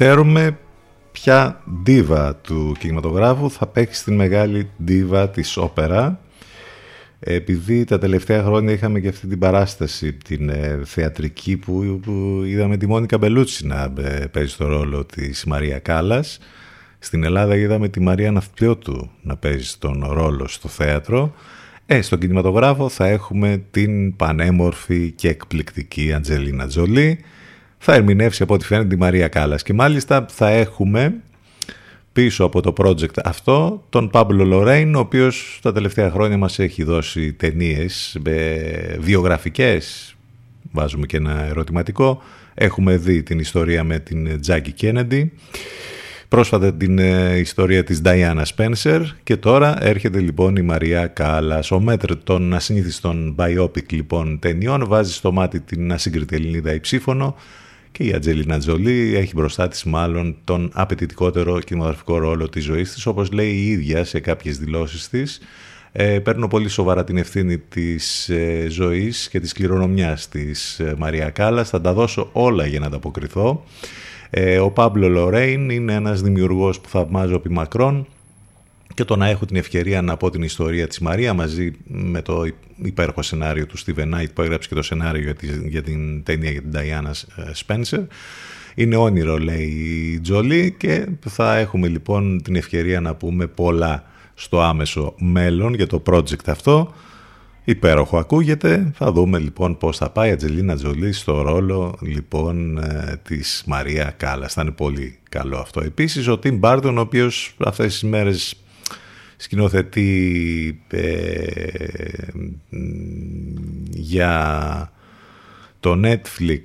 Ξέρουμε ποια ντίβα του κινηματογράφου θα παίξει στην μεγάλη ντίβα της όπερα. Επειδή τα τελευταία χρόνια είχαμε και αυτή την παράσταση την ε, θεατρική που, που, είδαμε τη Μόνικα Μπελούτσι να ε, παίζει το ρόλο της Μαρία Κάλλας. Στην Ελλάδα είδαμε τη Μαρία Ναυπλιώτου να παίζει τον ρόλο στο θέατρο. Ε, στον κινηματογράφο θα έχουμε την πανέμορφη και εκπληκτική Αντζελίνα Τζολί θα ερμηνεύσει από ό,τι φαίνεται τη Μαρία Κάλλας και μάλιστα θα έχουμε πίσω από το project αυτό τον Παύλο Λορέιν, ο οποίος τα τελευταία χρόνια μας έχει δώσει ταινίες βιογραφικές, βάζουμε και ένα ερωτηματικό. Έχουμε δει την ιστορία με την Τζάκι Κένεντι, πρόσφατα την ε, ιστορία της Diana Spencer και τώρα έρχεται λοιπόν η Μαρία Κάλλας. Ο μέτρ των ασυνήθιστων biopic λοιπόν ταινιών βάζει στο μάτι την ασύγκριτη Ελληνίδα υψήφωνο και η Ατζελίνα Τζολί έχει μπροστά της μάλλον τον απαιτητικότερο κινηματογραφικό ρόλο της ζωής της όπως λέει η ίδια σε κάποιες δηλώσεις της ε, παίρνω πολύ σοβαρά την ευθύνη της ε, ζωής και της κληρονομιάς της ε, Μαρία Κάλλας. Θα τα δώσω όλα για να ανταποκριθώ. Ε, ο Πάμπλο Λορέιν είναι ένας δημιουργός που θαυμάζω επί μακρόν και το να έχω την ευκαιρία να πω την ιστορία της Μαρία μαζί με το υπέροχο σενάριο του Steven Knight που έγραψε και το σενάριο για την ταινία για την Diana Spencer. Είναι όνειρο λέει η Τζολί και θα έχουμε λοιπόν την ευκαιρία να πούμε πολλά στο άμεσο μέλλον για το project αυτό. Υπέροχο ακούγεται. Θα δούμε λοιπόν πώς θα πάει η Ατζελίνα Τζολί στο ρόλο λοιπόν ε, της Μαρία Κάλλας. Θα είναι πολύ καλό αυτό. Επίσης ο Τιμ Μπάρτον ο οποίος αυτές τις μέρες σκηνοθετεί ε, για το Netflix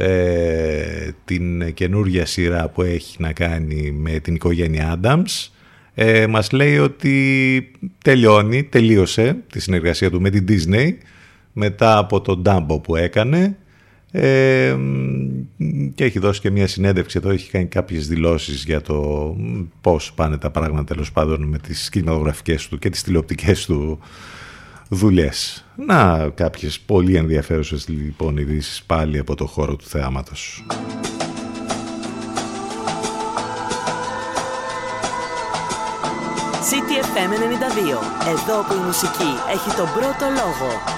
ε, την καινούργια σειρά που έχει να κάνει με την οικογένεια Adams. Ε, μας λέει ότι τελειώνει, τελείωσε τη συνεργασία του με την Disney μετά από τον Dumbo που έκανε. Ε, και έχει δώσει και μια συνέντευξη εδώ, έχει κάνει κάποιες δηλώσεις για το πώς πάνε τα πράγματα τέλος πάντων με τις κινηματογραφικές του και τις τηλεοπτικές του δουλειές. Να κάποιες πολύ ενδιαφέρουσες λοιπόν ειδήσεις πάλι από το χώρο του θεάματος. CTFM 92. Εδώ που η μουσική έχει τον πρώτο λόγο.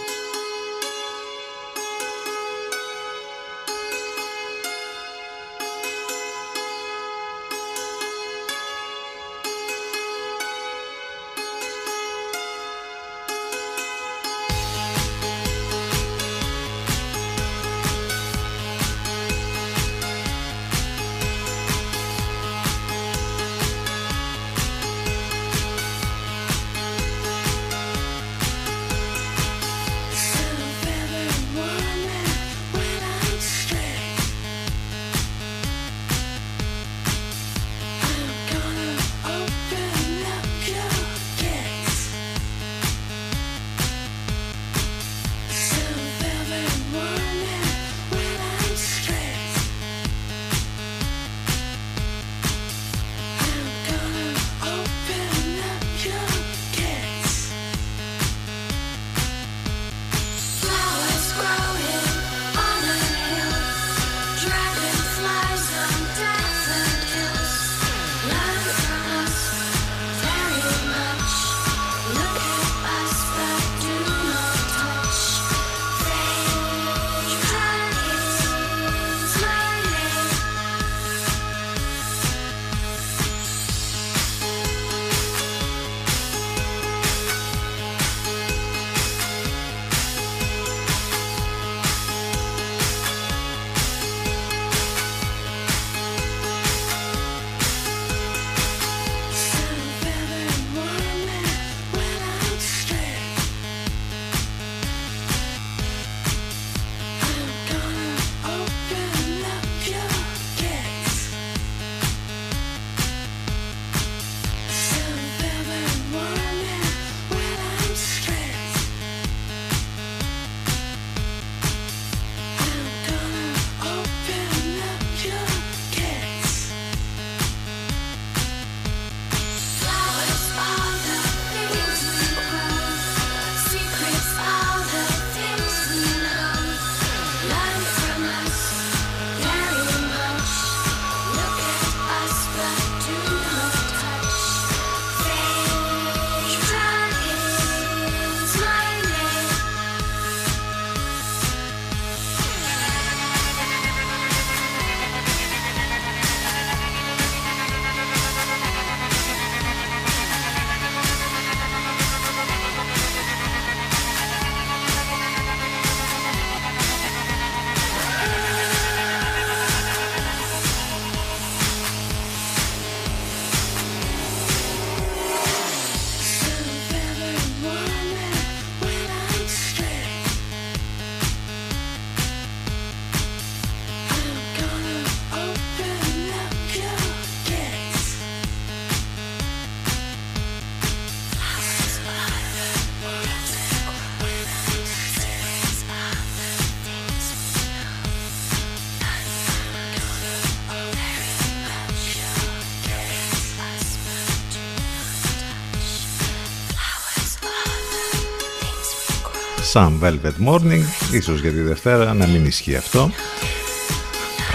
Some Velvet Morning, ίσως για τη Δευτέρα να μην ισχύει αυτό.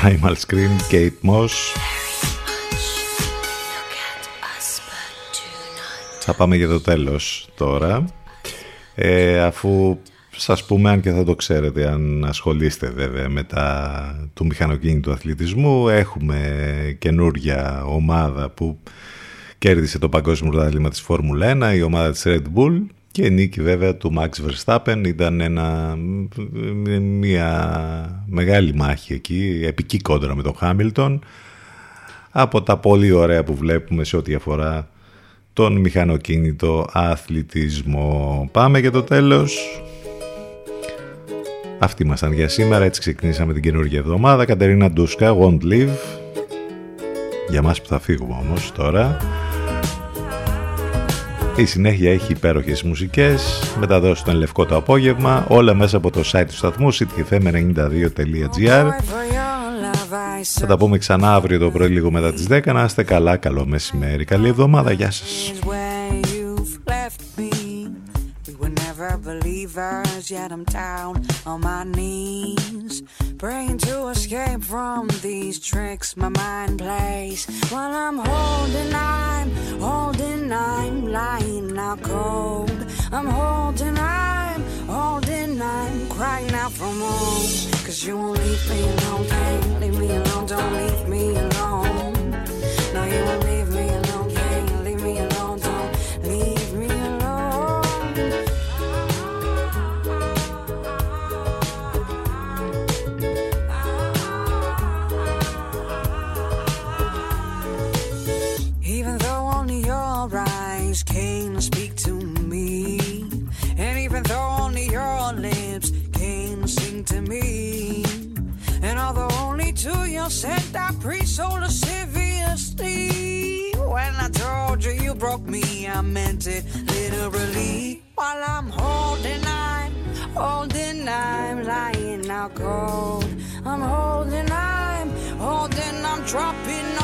Primal Scream, Kate Moss. Θα πάμε για το τέλος τώρα. Ε, αφού σας πούμε, αν και θα το ξέρετε, αν ασχολείστε βέβαια με τα του μηχανοκίνητου αθλητισμού, έχουμε καινούργια ομάδα που κέρδισε το παγκόσμιο πρωτάθλημα της Φόρμουλα 1, η ομάδα της Red Bull και η νίκη βέβαια του Max Verstappen ήταν ένα, μια μεγάλη μάχη εκεί, επική κόντρα με τον Χάμιλτον από τα πολύ ωραία που βλέπουμε σε ό,τι αφορά τον μηχανοκίνητο αθλητισμό. Πάμε για το τέλος. Αυτοί ήμασταν για σήμερα, έτσι ξεκινήσαμε την καινούργια εβδομάδα. Κατερίνα Ντούσκα, Won't Live. Για μας που θα φύγουμε όμως τώρα. Η συνέχεια έχει υπέροχες μουσικές, μεταδόσεις τον Λευκό το απόγευμα, όλα μέσα από το site του σταθμού cityfm92.gr Θα τα πούμε ξανά αύριο το πρωί λίγο μετά τις 10. Να είστε καλά, καλό μεσημέρι, καλή εβδομάδα, γεια σας. believers, yet I'm down on my knees, praying to escape from these tricks my mind plays. While I'm holding, I'm holding, I'm lying out cold. I'm holding, I'm holding, I'm crying out for more. Cause you won't leave me alone, can't leave me alone, don't leave me alone. No, you won't leave to your said I preach so lasciviously, when I told you you broke me, I meant it literally. While I'm holding, I'm holding, I'm lying out cold. I'm holding, I'm holding, I'm dropping